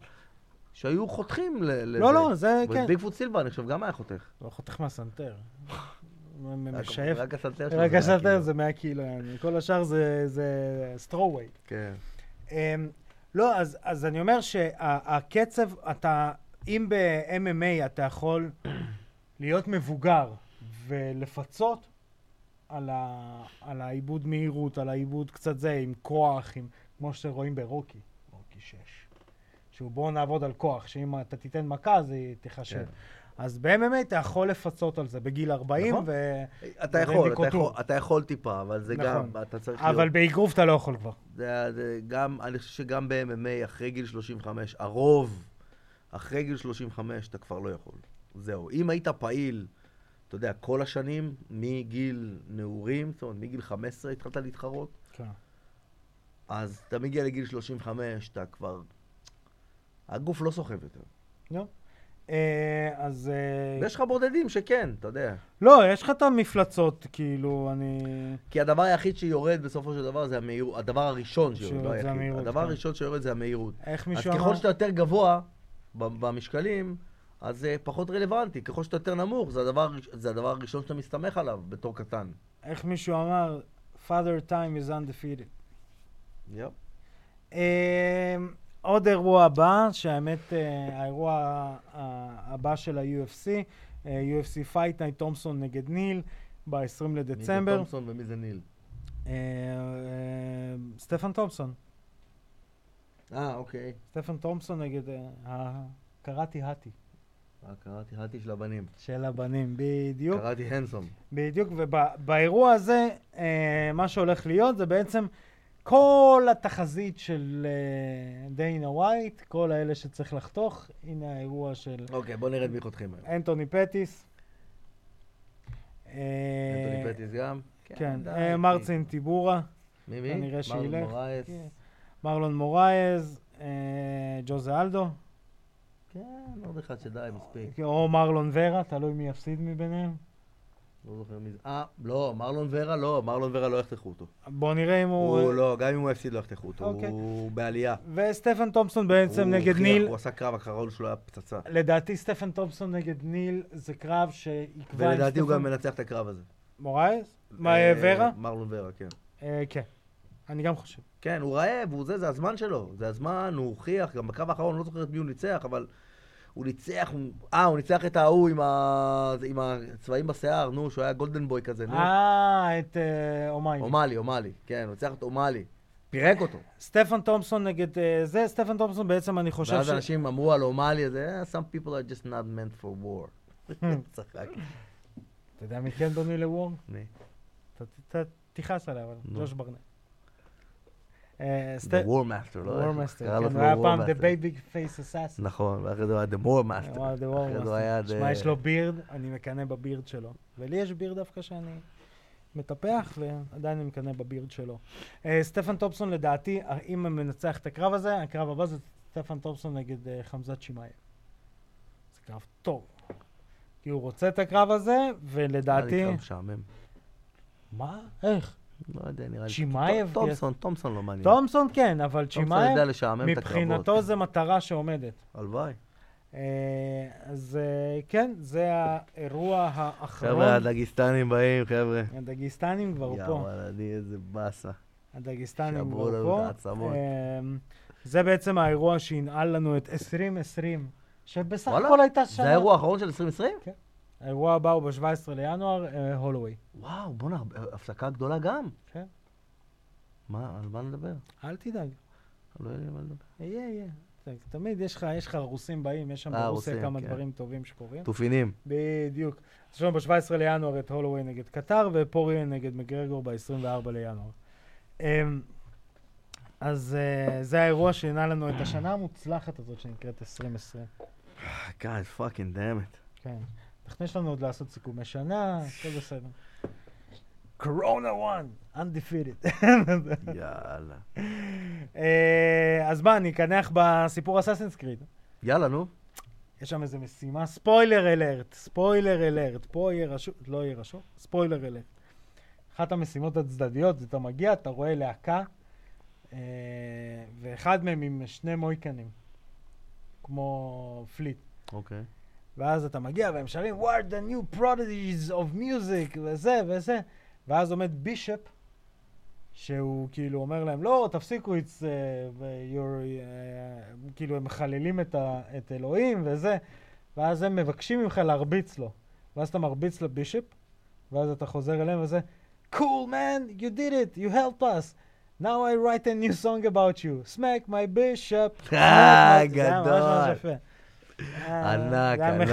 שהיו חותכים לזה. לא, לא, זה כן. ביגפוט סילבה, אני חושב, גם היה חותך. הוא חותך מהסנטר. משייף. רק הסנטר שלו. רק הסנטר זה 100 קילו. כל השאר זה- strawweight. כן. אמ, לא, אז, אני אומר שהקצב, אתה, אם ב-MMA אתה יכול להיות מבוגר ולפצות על, ה, על העיבוד מהירות, על העיבוד קצת זה, עם כוח, עם, כמו שרואים ברוקי, רוקי 6. שהוא בואו נעבוד על כוח, שאם אתה תיתן מכה זה תיחשב. כן. אז ב-MMA אתה יכול לפצות על זה בגיל 40, נכון. ו... אתה יכול, אתה. יכול, אתה יכול טיפה, אבל זה נכון. גם, אתה צריך להיות... אבל באגרוף אתה לא יכול כבר. זה, זה גם, אני חושב שגם ב-MMA, אחרי גיל 35, הרוב, אחרי גיל 35, אתה כבר לא יכול. זהו. אם היית פעיל, אתה יודע, כל השנים, מגיל נעורים, זאת אומרת, מגיל 15 התחלת להתחרות, כן. אז אתה מגיע לגיל 35, אתה כבר... הגוף לא סוחב יותר. לא. אה, אז... אה, ויש לך בודדים שכן, אתה יודע. לא, יש לך את המפלצות, כאילו, אני... כי הדבר היחיד שיורד בסופו של דבר זה המהירות, הדבר הראשון שיורד, לא היחיד. המהירות, הדבר כן. הראשון שיורד זה המהירות. איך אז מישהו אמר... ככל שאתה יותר גבוה במשקלים, אז זה פחות רלוונטי. ככל שאתה יותר נמוך, זה הדבר, זה הדבר הראשון שאתה מסתמך עליו בתור קטן. איך מישהו אמר, father time is undefeated. יופ. אה, עוד אירוע הבא, שהאמת, אה, האירוע הבא של ה-UFC, אה, UFC Fight Night תומפסון נגד ניל, ב-20 מי זה לדצמבר. תומפסון ומי זה ניל? אה, סטפן תומפסון. אה, אוקיי. סטפן תומפסון נגד הקראטי האטי קראתי האטי של הבנים. של הבנים, בדיוק. קראתי הנסום. בדיוק, ובאירוע הזה, מה שהולך להיות זה בעצם כל התחזית של אה, דיינה ווייט, כל האלה שצריך לחתוך, הנה האירוע של אוקיי, בוא נרד מי חותכים היום. אנטוני פטיס. אה, אנטוני פטיס גם? כן, אה, כי- מרצין טיבורה, מי מי? כנראה מרלון שילך. מוראס. כן. מרלון מוראס, אה, ג'וזה אלדו, כן, עוד אחד שדי, מספיק. או מרלון ורה, תלוי מי יפסיד מביניהם. לא זוכר מי זה. אה, לא, מרלון ורה לא, מרלון ורה לא יחתכו אותו. בוא נראה אם הוא הוא... לא, גם אם הוא הפסיד לא יחתכו אותו, אוקיי. הוא בעלייה. וסטפן תומפסון בעצם הוא נגד הוכיח, ניל. הוא עשה קרב, הקרב שלו היה פצצה. לדעתי סטפן תומפסון נגד ניל זה קרב שיקבע ולדעתי הוא סטפן- גם מנצח את הקרב הזה. מורייז? מה, אה, ורה? מרלון ורה, כן. אה, כן. אני גם חושב. כן, הוא רעב, הוא זה, זה הזמן שלו. זה הזמן, הוא הוכיח, גם בקרב האחרון, לא זוכר את מי הוא ניצח, אבל הוא ניצח, הוא... אה, הוא ניצח את ההוא עם, ה... עם הצבעים בשיער, נו, שהוא היה golden boy כזה, נו. אה, את אה, אומיילי. אומאלי, אומאלי, כן, הוא ניצח את אומאלי. פירק אותו. סטפן תומפסון נגד אה, זה, סטפן תומפסון בעצם אני חושב ואז ש... אנשים אמרו על אומאלי הזה, "Eh, some people are just not meant for war. צחק. אתה יודע מי כן בנוי ל war? מי? תכעס עליו. ג'וש ברנט. אה, The War Master, לא? War Master, כן, The הוא היה פעם The Master. Baby Face Assassin. נכון, ואחרי זה הוא היה The War Master. הוא היה The War Master. שמע, יש לו beard, אני מקנא ב beard שלו. ולי יש beard דווקא שאני מטפח, ועדיין אני מקנא ב beard שלו. אה, סטפן תומפסון, לדעתי, אם הוא מנצח את הקרב הזה, הקרב הבא זה סטפן תומפסון נגד אה, חמזת צ'ימאייב. זה קרב טוב. כי הוא רוצה את הקרב הזה, לי ולדעתי... קרב משעמם. מה? איך? לא יודע, נראה לי... צ'ימאייב? תומפסון, תומפסון לא מעניין. תומפסון כן, אבל צ'ימאייב. מבחינתו זה מטרה שעומדת. הלוואי. אה, אז אה, כן, זה האירוע האחרון. חבר'ה, הדגיסטנים באים, חבר'ה. הדגיסטנים כבר פה. וואלה, אני איזה באסה. הדגיסטנים שברו כבר לנו פה. את העצמות. אמ, זה בעצם האירוע שינעל לנו את 2020, שבסך? הכל הייתה שנה. זה האירוע האחרון של 2020? האירוע הבא הוא ב-17 לינואר, אה, הולווי. וואו, בואנה, הפסקה גדולה גם. כן. מה, על מה נדבר? אל תדאג, לא יודע מה לדבר. יהיה, יהיה. ת- תמיד יש לך, יש לך רוסים באים, יש שם אה, ברוסיה כמה כן. דברים טובים שקורים. תופינים. בדיוק. אז יש לנו ב-17 לינואר את הולווי נגד קטר, ופוריאן נגד מגרגור ב-24 לינואר. אמ, אז אה, זה האירוע שינעל לנו את השנה המוצלחת הזאת שנקראת 2020. God fucking damn it. כן. תכנן שלנו עוד לעשות סיכומי שנה, הכל בסדר. קורונה 1, undefeated. יאללה. אה, אז מה, אני אקנח בסיפור אסאסינס קריד. יאללה, נו. יש שם איזה משימה, ספוילר אלרט, ספוילר אלרט, פה יהיה רשום, לא יהיה רשום, ספוילר אלרט. אחת המשימות הצדדיות, זה אתה מגיע, אתה רואה להקה, אה, ואחד מהם עם שני מויקנים, כמו פליט. אוקיי. ואז אתה מגיע והם שרים, What are the new prodigies of music, וזה וזה. ואז עומד בישופ, שהוא כאילו אומר להם, לא, תפסיקו, it's, uh, you're, uh, כאילו הם מחללים את, ה, את אלוהים וזה, ואז הם מבקשים ממך להרביץ לו. ואז אתה מרביץ לבישופ, ואז אתה חוזר אליהם וזה, cool man, you did it, you helped us. Now I write a new song about you. smack my bishop. אה, my-" זה היה ממש ממש גדול. יפה. אה, ענק, ענק.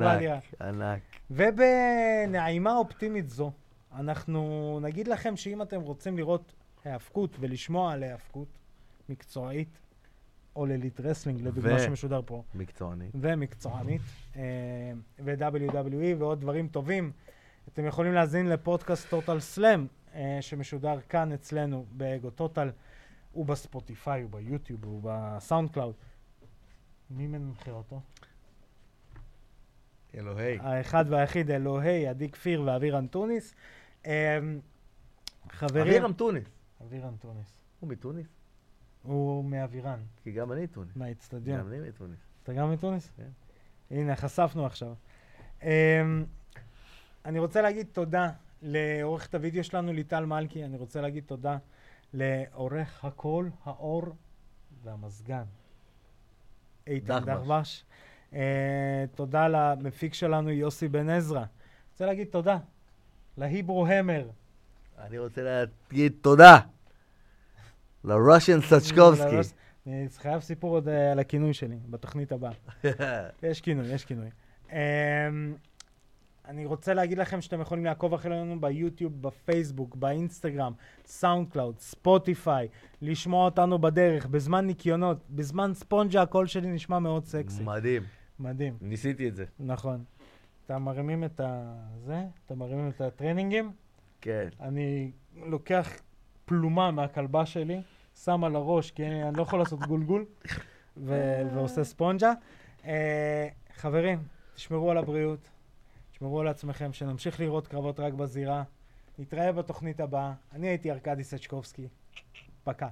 ענק, ענק. ובנעימה אופטימית זו, אנחנו נגיד לכם שאם אתם רוצים לראות היאבקות ולשמוע על היאבקות מקצועית, או ל elite wrestling, לדוגמה שמשודר פה, מקצועני. ומקצוענית, אה, ו-WWE ועוד דברים טובים, אתם יכולים להאזין לפודקאסט טוטל סלאם, שמשודר כאן אצלנו באגו טוטל, ובספוטיפיי, וביוטיוב, ובסאונד קלאוד. מי מנחה אותו? אלוהי. האחד והיחיד, אלוהי, עדי כפיר ואביר אנטוניס. אמ, חברים... אביר אנטוניס. אביר אנטוניס. הוא מתוניס? הוא מאבירן, כי גם אני תוניס. מהאיצטדיון. גם אני מתוניס. אתה גם מתוניס? כן. הנה, חשפנו עכשיו. אמ, אני רוצה להגיד תודה לעורכת הוידאו שלנו, ליטל מלכי. אני רוצה להגיד תודה לעורך הקול, האור והמזגן, איתן דחבש. דחבש. אה, תודה למפיק שלנו, יוסי בן עזרא. רוצה להגיד תודה להיברו המר. אני רוצה להגיד תודה לרושן סצ'קובסקי. אני חייב סיפור עוד אה, על הכינוי שלי בתוכנית הבאה. יש כינוי, יש כינוי. אני רוצה להגיד לכם שאתם יכולים לעקוב אחרינו ביוטיוב, בפייסבוק, באינסטגרם, סאונד קלאוד, ספוטיפיי, לשמוע אותנו בדרך, בזמן ניקיונות, בזמן ספונג'ה הקול שלי נשמע מאוד סקסי. מדהים. מדהים, ניסיתי את זה. נכון. אתה מרימים את ה... זה? אתה מרימים את הטרנינגים? כן. אני לוקח פלומה מהכלבה שלי, שם על הראש, כי אני לא יכול לעשות גולגול, ו- ועושה ספונג'ה. אה, חברים, תשמרו על הבריאות, תשמרו על עצמכם, שנמשיך לראות קרבות רק בזירה. נתראה בתוכנית הבאה. אני הייתי ארכדי סצ'קובסקי. פקע.